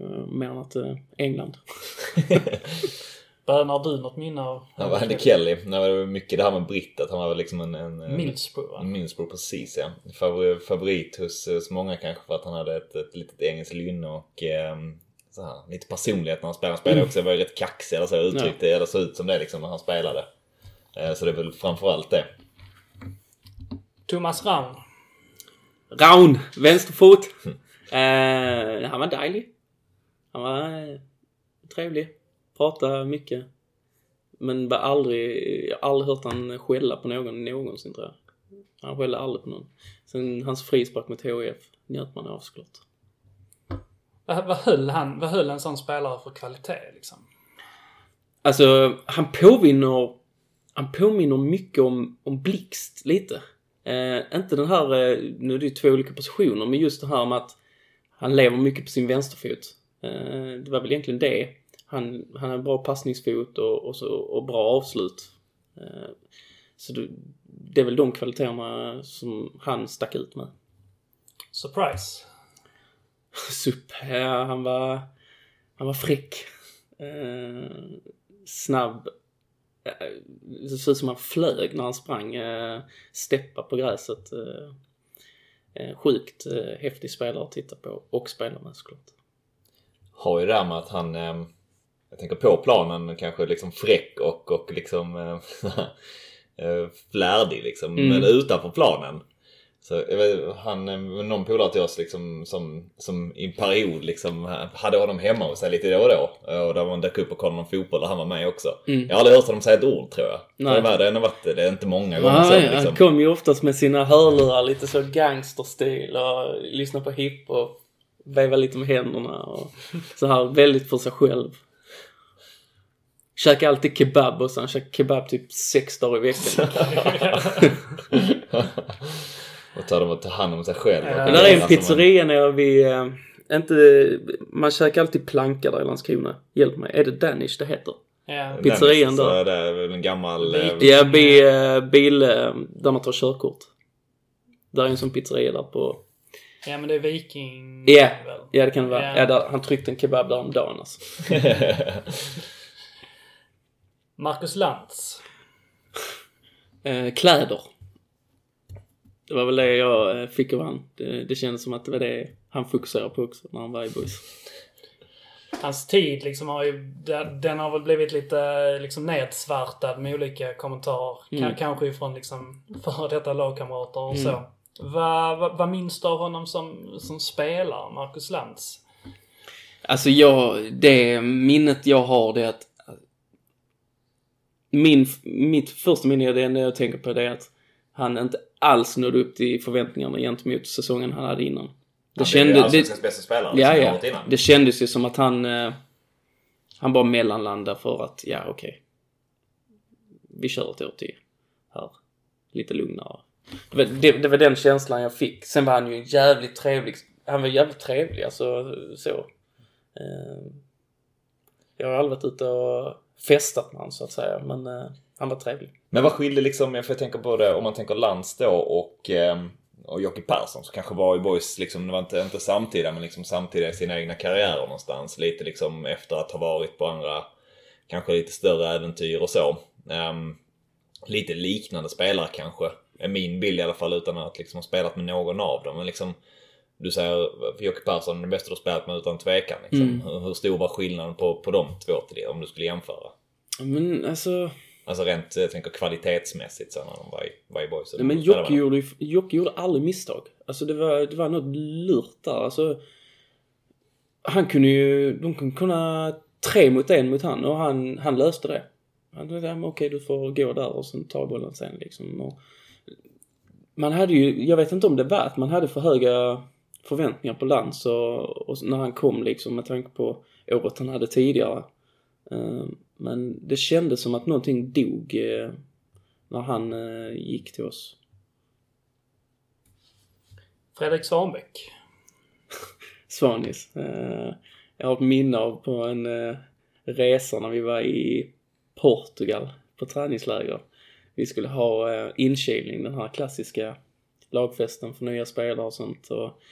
Eh, mer än att eh, England. Bönar du något minne av Han var Andy Kelly. Det var mycket det här med britt, att han var väl liksom en... en en- Middlesbrough? va? Middlesbrough, precis ja. Favor, favorit hos, hos många kanske för att han hade ett, ett litet engelskt lynne och ehm, så här, lite personlighet när han spelade. Han spelade också, var ju rätt kaxig eller så uttryckte eller såg ut som det liksom när han spelade. Eh, så det är väl framförallt det. Thomas Raun? Raun! Vänsterfot! Eh, han var dejlig. Han var eh, trevlig. Pratade mycket. Men var aldrig, jag har aldrig hört han skälla på någon någonsin tror jag. Han skällde aldrig på någon. Sen hans frispark mot HIF njöt man av såklart. Vad, vad, höll han, vad höll en sån spelare för kvalitet liksom? Alltså, han påminner, han påminner mycket om, om Blixt lite. Eh, inte den här, eh, nu är det ju två olika positioner, men just det här med att han lever mycket på sin vänsterfot. Eh, det var väl egentligen det. Han, han har en bra passningsfot och, och, så, och bra avslut. Eh, så det, det är väl de kvaliteterna som han stack ut med. Surprise? Sup, ja, han var, han var fräck. Eh, snabb. Eh, Det såg ut som han flög när han sprang. Eh, steppa på gräset. Eh, eh, sjukt eh, häftig spelare att titta på och spela med såklart. Har ju det där med att han, jag tänker på planen, kanske liksom fräck och, och liksom eh, flärdig liksom. Mm. Men utanför planen. Så vet, han, någon polare till oss liksom som, som i en period liksom hade honom hemma hos sig lite då och då. Och där man dök upp och kollade någon fotboll och han var med också. Mm. Jag har aldrig hört honom säga ett ord tror jag. Nej. Det, var, det, har varit, det är inte många gånger Nej, sen liksom. Han kom ju oftast med sina hörlurar lite så gangsterstil och lyssna på hiphop. Veva lite med händerna och så här väldigt för sig själv. Käkar alltid kebab och så han käkar kebab typ sex dagar i veckan. och tar dem och tar hand om sig själv. Ja. Det där är en alltså, man- pizzeria nere vid, eh, inte, man käkar alltid planka där i Landskrona. Hjälp mig, är det Danish det heter? Ja. Pizzerian så då? är Det väl en gammal... eh, Ja, bi, eh, bil, där man tar körkort. Där är en sån pizzeria där på, ja, men det är Viking... Ja. väl? ja det kan det vara. Ja. Ja, där, han tryckte en kebab där om dagen alltså. Marcus Lantz? Eh, kläder. Det var väl det jag eh, fick av han. Det, det kändes som att det var det han fokuserade på också när han var i buss. Hans tid liksom har ju, den, har väl blivit lite liksom nedsvartad med olika kommentarer. Mm. Ka- kanske ifrån liksom före detta lagkamrater och Mm. så. Vad, vad, vad minns du av honom som, som spelare, Marcus Lantz? Alltså jag, det minnet jag har det är att min, mitt första minne, det enda jag tänker på det är att han inte alls nådde upp till förväntningarna gentemot säsongen han hade innan. Det Han kände, är ju det, allsvenskans bästa spelare. ja, liksom, ja. året innan. Det kändes ju som att han, eh, han bara mellanlandade för att, ja okej. Vi kör ett år till här. Lite lugnare. Det var, det, det var den känslan jag fick. Sen var han ju en jävligt trevlig, han var jävligt trevlig alltså så. Eh, jag har aldrig varit ute och festat med honom så att säga, men eh, han var trevlig. Men vad skiljer liksom, jag får tänka på det, om man tänker Lantz då och, ehm, och Jocke Persson så kanske var i Boys liksom, det var inte, inte samtida men liksom samtidigt i sina egna karriärer någonstans. Lite liksom efter att ha varit på andra, kanske lite större äventyr och så. Ehm, lite liknande spelare kanske. är min bild i alla fall utan att liksom ha spelat med någon av dem. Men liksom, du säger Jocke Persson den bästa du har spelat med utan tvekan. Liksom. Mm. Hur, hur stor var skillnaden på, på de två till det, om du skulle jämföra? Men alltså... Alltså rent, jag tänker kvalitetsmässigt så när de var i, var i boys. Nej, men Jocke gjorde, Jocke gjorde aldrig misstag. Alltså det var, det var något lurt där. Alltså, han kunde ju, de kunde kunna tre mot en mot han och han, han löste det. Han sa, ja, men okej du får gå där och sen ta bollen sen liksom. Och man hade ju, jag vet inte om det var att man hade för höga förväntningar på Lantz och, och när han kom liksom med tanke på året han hade tidigare. Eh, Men det kändes som att någonting dog eh, när han eh, gick till oss. Fredrik Svanbäck. Svanis. Eh, jag har ett minne av på en resa när vi var i Portugal på träningsläger. Vi skulle ha inkilning, den här klassiska lagfesten för nya spelare och sånt. Och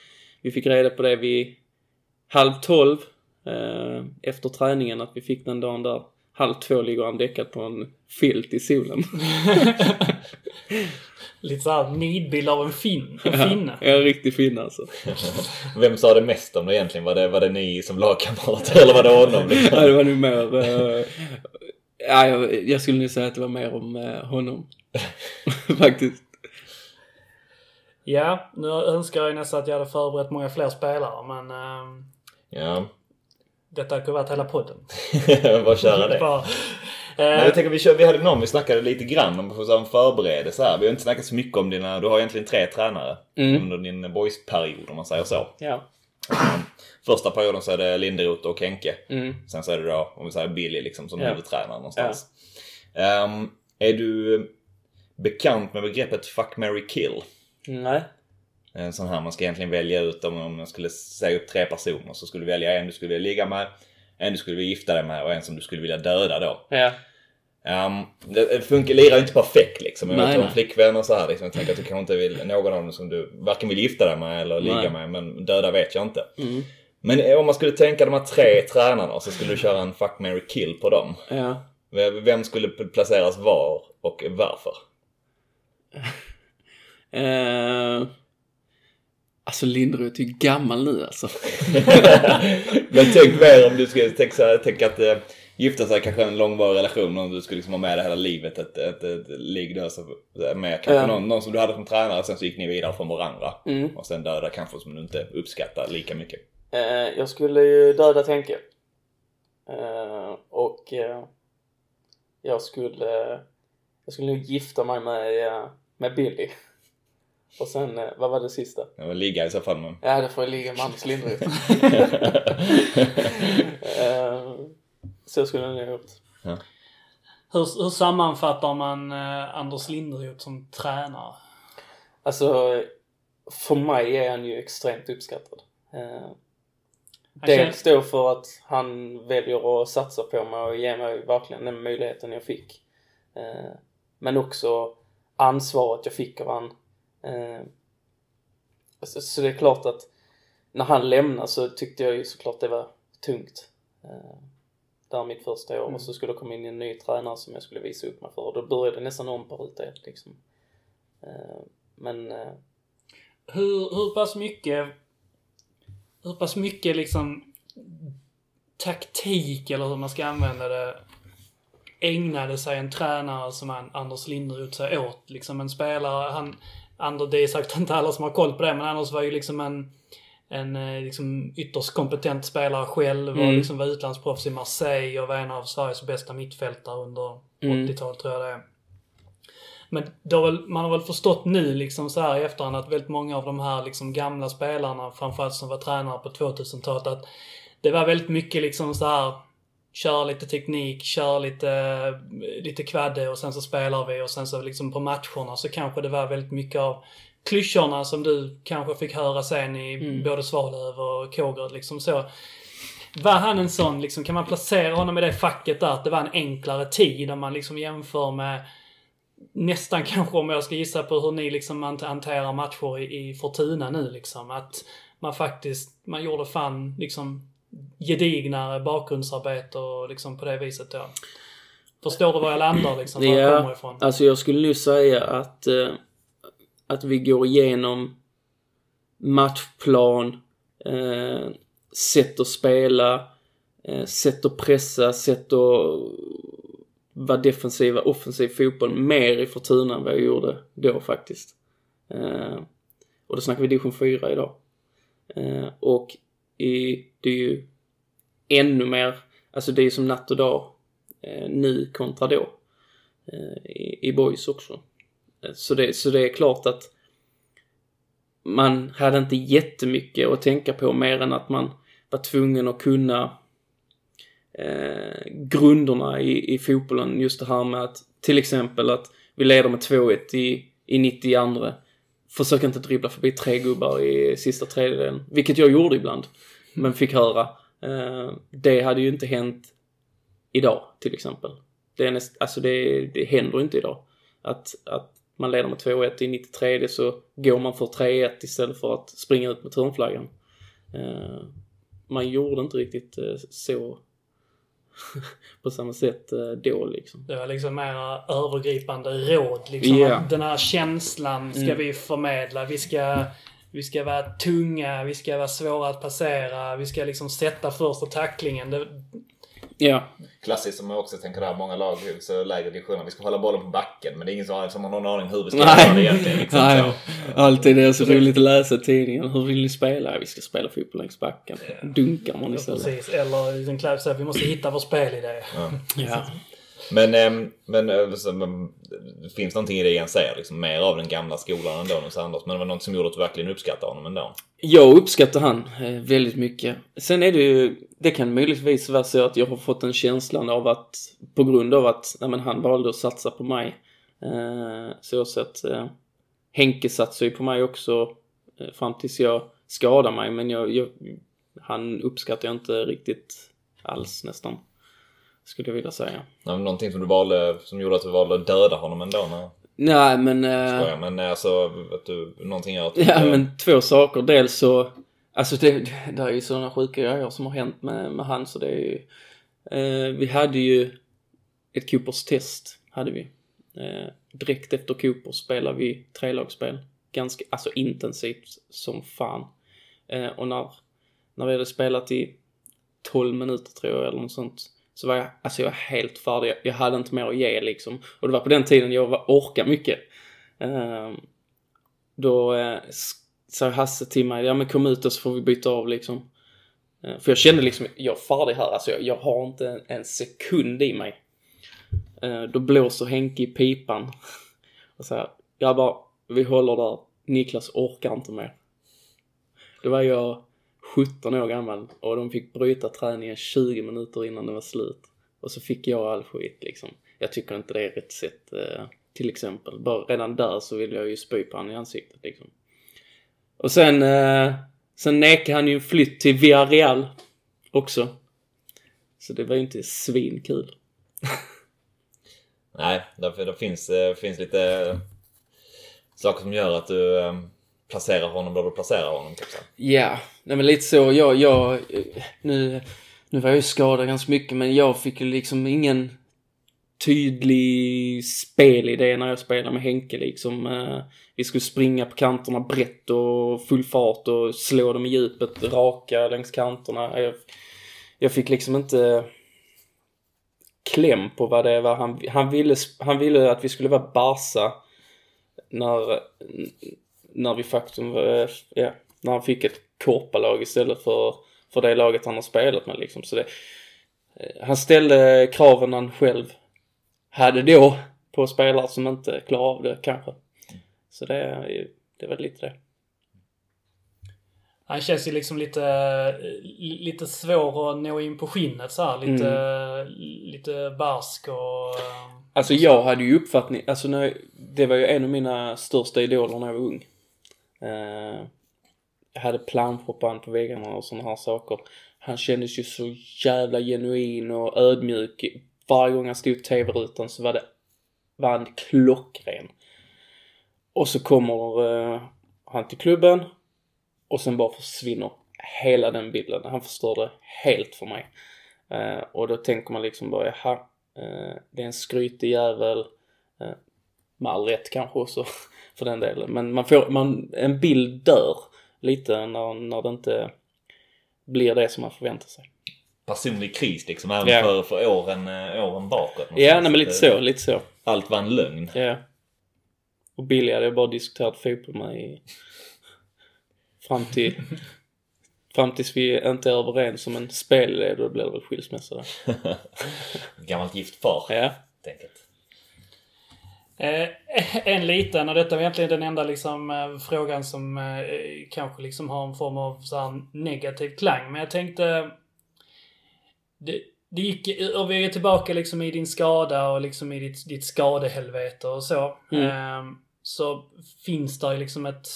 vi fick reda på det vid halv tolv efter träningen att vi fick den dagen där. Halv två ligger han däckad på en filt i solen. Lite såhär nidbild av en fin. En finne. Ja, en riktig finne alltså. Vem sa det mest om det egentligen? Var det, var det ni som lagkamrater eller var det honom? Liksom? Ja, det var nog mer... eh, ja, jag, jag skulle nog säga att det var mer om eh, honom. Faktiskt. Ja, nu önskar jag nästan att jag hade förberett många fler spelare men ehm, Ja, detta kunnat varit hela podden. bara köra det. Bara, Men eh, jag tänker vi, kör, vi hade någon vi snackade lite grann om för en förberedelse här. Vi har inte snackat så mycket om dina, du har egentligen tre tränare Mm. under din boys-period om man säger så. Ja. Första perioden så är det Linderoth och Henke. Mm. Sen så är det då, om vi säger Billy liksom som Ja. huvudtränare någonstans. Ehm, är du bekant med begreppet fuck, marry, kill? Nej. En sån här man ska egentligen välja ut om, om man skulle säga upp tre personer så skulle du välja en du skulle vilja ligga med, en du skulle vilja gifta dig med och en som du skulle vilja döda då. Ja. Um, det funkar, lirar inte perfekt liksom. Jag Nej, vet om nej. flickvän och så här liksom. Jag tänker att du kanske inte vill någon av dem som du varken vill gifta dig med eller ligga Nej. med. Men döda vet jag inte. Mm. Men eh, om man skulle tänka de här tre tränarna så skulle du köra en fuck, marry, kill på dem. Ja. Vem skulle placeras var och varför? Eh, alltså Linderoth är ju gammal nu alltså. Men tänk mer om du skulle tänka, tänk att eh, gifta sig kanske en långvarig relation. Om du skulle liksom ha med det hela livet. Ett, ett, ett ligg där så, med kanske Ja. någon, någon som du hade som tränare. Sen så gick ni vidare från varandra. Mm. Och sen döda kanske som du inte uppskattar lika mycket. Eh, jag skulle ju döda Henke. Eh, och eh, jag skulle, jag skulle nog gifta mig med, eh, med Billy. Och sen, eh, vad var det sista? Det var ligga i så fall men... Ja, det får ligga med Anders Linderoth. eh, så skulle jag nog ha gjort. hur, hur sammanfattar man eh, Anders Linderoth som tränare? Alltså, för mig är han ju extremt uppskattad. Dels då för att han väljer att satsa på mig och ge mig verkligen den möjligheten jag fick. Men också ansvaret jag fick av han. Eh, så, så det är klart att när han lämnade så tyckte jag ju såklart det var tungt. Eh, där mitt första år och så skulle det komma in en ny tränare som jag skulle visa upp mig för och då började det nästan om på ruta ett liksom. Eh, men Hur, hur pass mycket hur pass mycket liksom taktik eller hur man ska använda det ägnade sig en tränare som Anders Linderoth sig åt. Liksom en spelare, han, Anders, det är säkert inte alla som har koll på det, men Anders var ju liksom en, en eh, liksom ytterst kompetent spelare själv och Mm. liksom var utlandsproffs i Marseille och var en av Sveriges bästa mittfältare under Mm. 80-talet tror jag det är. Men har väl, man har väl förstått nu liksom så här i efterhand att väldigt många av de här liksom gamla spelarna, framförallt som var tränare på 2000-talet, att det var väldigt mycket liksom så här kör lite teknik, kör lite, lite kvadde och sen så spelar vi och sen så liksom på matcherna så kanske det var väldigt mycket av klyschorna som du kanske fick höra sen i Mm. både Svalöv och Kågeröd liksom så. Var han en sån, liksom, kan man placera honom i det facket där, att det var en enklare tid om man liksom jämför med nästan kanske om jag ska gissa på hur ni liksom hant- hanterar matcher i, i Fortuna nu liksom. Att man faktiskt, man gjorde fan liksom gedignare bakgrundsarbete och liksom på det viset då. Förstår du var jag landar liksom? Var jag kommer Ja, ifrån? alltså jag skulle nu säga att eh, att vi går igenom matchplan, eh, sätt att spela, eh, sätt att pressa, sätt att vara defensiva, offensiv fotboll mer i Fortuna än vad jag gjorde då faktiskt. Eh, och då snackar vi division 4 idag. Eh, och i, det är ju ännu mer, alltså det är som natt och dag eh, nu kontra då. Eh, i, I boys också. Eh, så det, så det är klart att man hade inte jättemycket att tänka på mer än att man var tvungen att kunna eh, grunderna i, i fotbollen. Just det här med att till exempel att vi leder med 2-1 i, i 92. Försök inte dribbla förbi tre gubbar i sista tredjedelen. Vilket jag gjorde ibland. Men fick höra. Eh, det hade ju inte hänt idag till exempel. Det är näst, alltså det, det händer inte idag. Att, att man leder med 2-1 i 93 så går man för 3-1 istället för att springa ut med turnflaggan. Eh, man gjorde inte riktigt eh, så på samma sätt eh, då liksom. Det var liksom mer övergripande råd. Liksom. Att Den här känslan ska Mm. vi förmedla. Vi ska, vi ska vara tunga, vi ska vara svåra att passera, vi ska liksom sätta första tacklingen. Det, Ja, Klassiskt som jag också tänker där, många lag så lägre divisioner. Vi ska hålla bollen på backen men det är ingen som har, som har någon aning hur vi ska göra det egentligen. Liksom. Nej, alltid det är så roligt att läsa tidningen. Hur vill ni spela? Vi ska spela fotboll längs backen. Dunkar man istället. precis. Eller den klass att vi måste hitta vår spelidé. Ja. Ehm, Ehm, men, eh, så, men det finns någonting i det Jens säger, liksom, mer av den gamla skolan ändå hos Anders. Men det var något som gjorde att du verkligen uppskattade honom ändå. Jag uppskattar han eh, väldigt mycket. Sen är det ju, det kan möjligtvis vara så att jag har fått en känslan av att, på grund av att nej, men han valde att satsa på mig. Eh, så att eh, Henke satsade ju på mig också fram tills jag skadade mig. Men jag, jag, han uppskattar jag inte riktigt alls nästan. Skulle jag vilja säga. Ja, men Någonting som du valde, som gjorde att du valde att döda honom ändå. Nej, Nej men... eh, skojar. Men eh, alltså, att du, någonting gör att du Ja men två saker. Dels så, alltså det, det är ju sådana sjuka grejer som har hänt med, med han så det är ju, eh, vi hade ju ett Coopers test, hade vi. Eh, direkt efter Coopers spelade vi trelagsspel. Ganska, alltså intensivt som fan. Eh, och när, när vi hade spelat i 12 minuter tror jag eller något sånt. Så var jag, alltså jag var helt färdig. Jag, hade inte mer att ge liksom. Och det var på den tiden jag var, orkade mycket. Eh, då eh, sa Hasse till mig, ja men kom ut och så får vi byta av liksom. Eh, för jag kände liksom, jag är färdig här, alltså jag, jag har inte en, en sekund i mig. Eh, då blåser Henke i pipan. och säger, grabbar, vi håller där. Niklas orkar inte mer. Då var jag 17 år gammal och de fick bryta träningen 20 minuter innan det var slut. Och så fick jag all skit liksom. Jag tycker inte det är rätt sätt eh, till exempel. Bara redan där så vill jag ju spy på honom i ansiktet liksom. Och sen, eh, sen nekade han ju en flytt till Villarreal också. Så det var ju inte svinkul. Nej, därför det finns, eh, finns lite saker som gör att du ehm, placera honom där du placerar honom. Typ så. Ja, nej men lite så. Jag, jag, nu, nu var jag ju skadad ganska mycket men jag fick ju liksom ingen tydlig spelidé när jag spelade med Henke liksom. Eh, vi skulle springa på kanterna brett och full fart och slå dem i djupet, raka längs kanterna. Jag, jag fick liksom inte kläm på vad det var han, han ville. Han ville att vi skulle vara Barca när, när vi faktum, eh, ja, när han fick ett korpalag istället för, för det laget han har spelat med liksom. Så det, eh, han ställde kraven han själv hade då på spelare som inte klarar av det kanske. Så det, det var lite det. Han känns ju liksom lite, lite svår att nå in på skinnet så här. Lite, lite barsk och... eh, Alltså jag hade ju uppfattning, alltså när, det var ju en av mina största idoler när jag var ung. Eh, jag hade planschband på på väggarna och sådana här saker. Han kändes ju så jävla genuin och ödmjuk. Varje gång han stod i tv-rutan så var det, var han klockren. Och så kommer eh, han till klubben och sen bara försvinner hela den bilden. Han förstörde helt för mig. Eh, och då tänker man liksom bara, jaha, eh, det är en skrytig jävel. Eh, med all rätt kanske också för den delen. Men man får, man, en bild dör lite när, när det inte blir det som man förväntar sig. Personlig kris liksom, även Ja. för, för åren, eh, åren bakåt. Ja, nej, men lite så, lite så. Allt var en lögn. Ja. Och Billy hade jag bara diskuterat fotboll med i... Fram till... Fram tills vi inte är överens om en spelled, då blir det väl skilsmässa där. Gammalt gift far, Ja. helt enkelt. Eh, en liten, och detta var egentligen den enda liksom, eh, frågan som eh, kanske liksom har en form av så här, negativ klang. Men jag tänkte... Det, det gick, och vi är tillbaka liksom i din skada och liksom i ditt, ditt skadehelvete och så. Mm. Eh, så finns det liksom ett,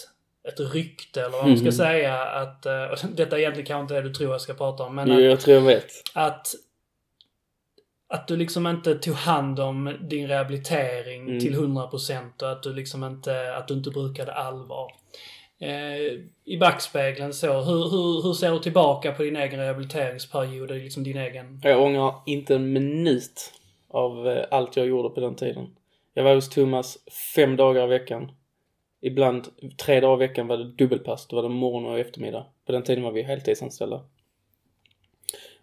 ett rykte, eller vad man ska Mhm. säga, att... Och detta är egentligen kanske inte det du tror jag ska prata om, men Jo, att, jag tror jag vet. att att du liksom inte tog hand om din rehabilitering Mm. till 100% och att du liksom inte, att du inte brukade allvar. Eh, I backspegeln så, hur, hur, hur ser du tillbaka på din egen rehabiliteringsperiod liksom din egen... Jag ångrar inte en minut av eh, allt jag gjorde på den tiden. Jag var hos Thomas fem dagar i veckan. Ibland tre dagar i veckan var det dubbelpass. Då var det morgon och eftermiddag. På den tiden var vi heltidsanställda.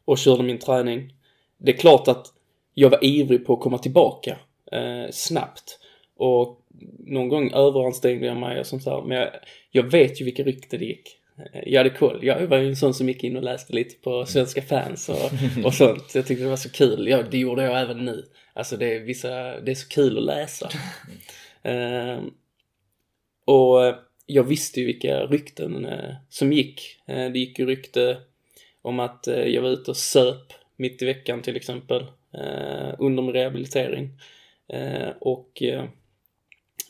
Och körde min träning. Det är klart att jag var ivrig på att komma tillbaka eh, snabbt. Och någon gång överansträngde jag mig och sånt där. Men jag, jag vet ju vilka rykten det gick. Eh, Jag hade koll. Jag var ju en sån som gick in och läste lite på svenska fans och, och sånt. Jag tyckte det var så kul. Ja, det gjorde jag även nu. Alltså det är vissa, det är så kul att läsa. Ehm, och eh, jag visste ju vilka rykten eh, som gick. Eh, det gick ju rykte om att eh, jag var ute och söp mitt i veckan till exempel. Eh, under min rehabilitering. Eh, och eh,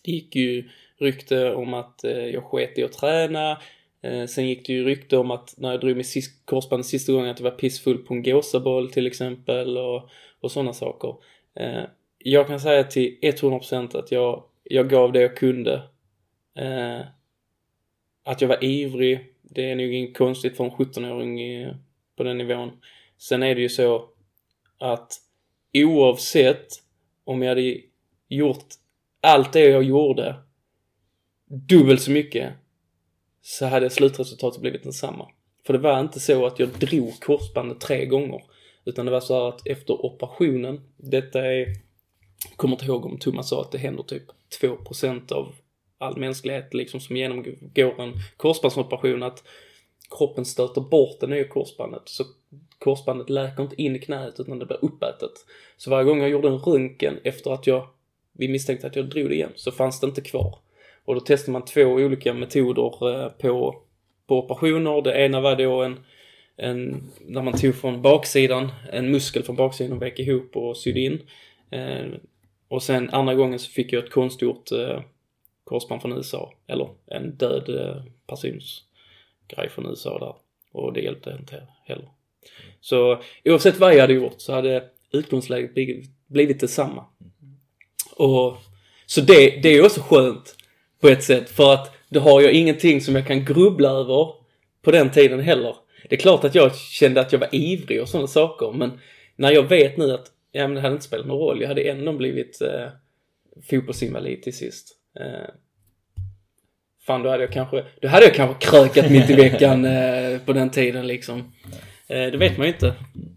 det gick ju rykte om att eh, jag sket i att träna. Eh, sen gick det ju rykte om att när jag drog mig sist, korsbandet sista gången att jag var pissfull på en gåsaboll till exempel och, och sådana saker. Eh, jag kan säga till 100% att jag, jag gav det jag kunde. Eh, att jag var ivrig, det är nog inget konstigt för en 17-åring på den nivån. Sen är det ju så att oavsett om jag hade gjort allt det jag gjorde dubbelt så mycket så hade slutresultatet blivit detsamma. För det var inte så att jag drog korsbandet tre gånger. Utan det var så här att efter operationen, detta är, jag kommer inte ihåg om Thomas sa att det händer typ 2% av all mänsklighet liksom som genomgår en korsbandsoperation att kroppen stöter bort det nya korsbandet. Så korsbandet läker inte in i knät utan det blir uppätet. Så varje gång jag gjorde en röntgen efter att jag, vi misstänkte att jag drog det igen, så fanns det inte kvar. Och då testade man två olika metoder eh, på, på operationer. Det ena var då en, en, när man tog från baksidan, en muskel från baksidan och vek ihop och sydde in. Eh, och sen andra gången så fick jag ett konstgjort eh, korsband från USA. Eller en död eh, persons grej från USA där. Och det hjälpte inte heller. Så oavsett vad jag hade gjort så hade utgångsläget blivit, blivit detsamma. Och, så det, det är också skönt på ett sätt för att då har jag ingenting som jag kan grubbla över på den tiden heller. Det är klart att jag kände att jag var ivrig och sådana saker men när jag vet nu att ja, men det hade inte spelat någon roll. Jag hade ändå blivit eh, fotbollsinvalid till sist. Eh, fan, då hade jag kanske, då hade jag kanske krökat mitt i veckan eh, på den tiden liksom. Eh, det vet man ju inte.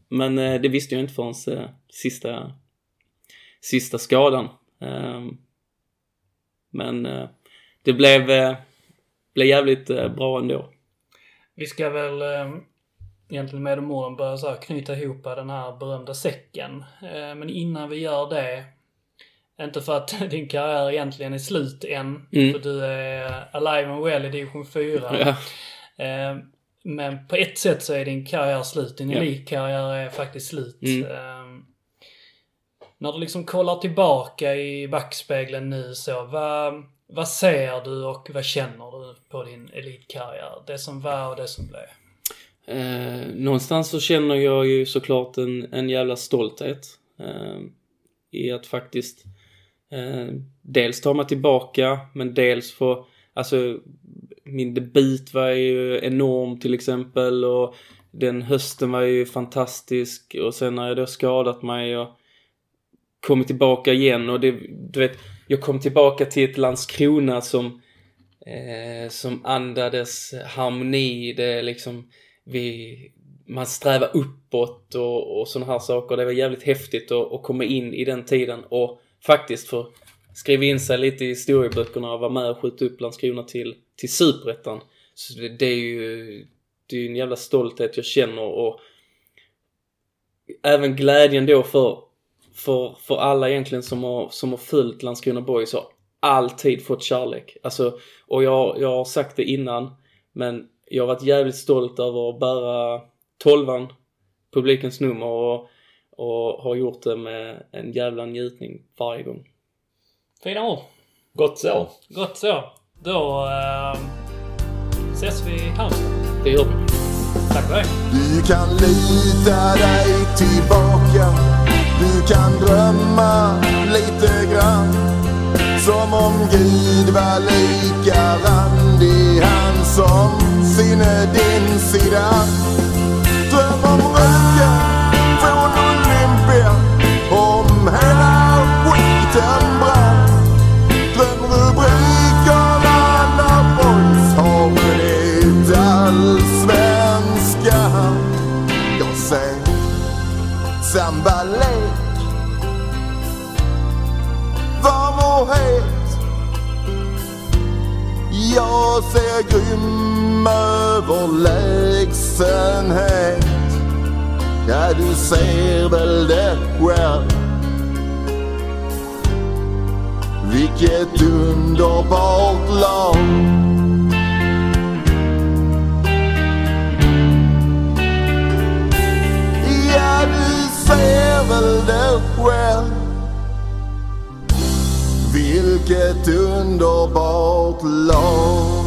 Men eh, det visste jag inte förrän eh, sista, sista skadan. Ehm, men det blev, blev jävligt bra ändå. Vi ska väl eh, egentligen med de orden börja så knyta ihop den här berömda säcken. Men innan vi gör det, inte för att din karriär egentligen är slut än, Mm. för du är alive and well i division 4. Ja. Men på ett sätt så är din karriär slut. Din elitkarriär är faktiskt slut. Mm. Eh, när du liksom kollar tillbaka i backspegeln nu så, vad, vad ser du och vad känner du på din elitkarriär? Det som var och det som blev. Eh, någonstans så känner jag ju såklart en, en jävla stolthet. Eh, I att faktiskt eh, dels ta mig tillbaka men dels få, alltså min debut var ju enorm till exempel och den hösten var ju fantastisk och sen när jag då skadat mig och kommit tillbaka igen och det, du vet, jag kom tillbaka till ett Landskrona som, eh, som andades harmoni. Det är liksom, vi, man strävar uppåt och, och sådana här saker. Det var jävligt häftigt att, att komma in i den tiden och faktiskt få skriva in sig lite i historieböckerna och vara med och skjuta upp Landskrona till, till Superettan. Så det, det är ju det är ju en jävla stolthet jag känner och även glädjen då för, för, för alla egentligen som har, som har följt Landskrona Boys har alltid fått kärlek. Alltså, och jag, jag har sagt det innan, men jag har varit jävligt stolt över att bära tolvan, publikens nummer och, och har gjort det med en jävla njutning varje gång. Fina ord. Gott så. Gott så. Då eh, ses vi i Halmstad. Det gör vi. Tack för det. Du kan lita dig tillbaka Du kan drömma lite grann Som om Gud var lika randig Han som sinne din sida Dröm om röken från Olympia Om hela skiten sambalek Vad må het? Jag ser grym överlägsenhet Ja, du ser väl det själv Vilket underbart lag. Du ser väl det själv Vilket underbart lag.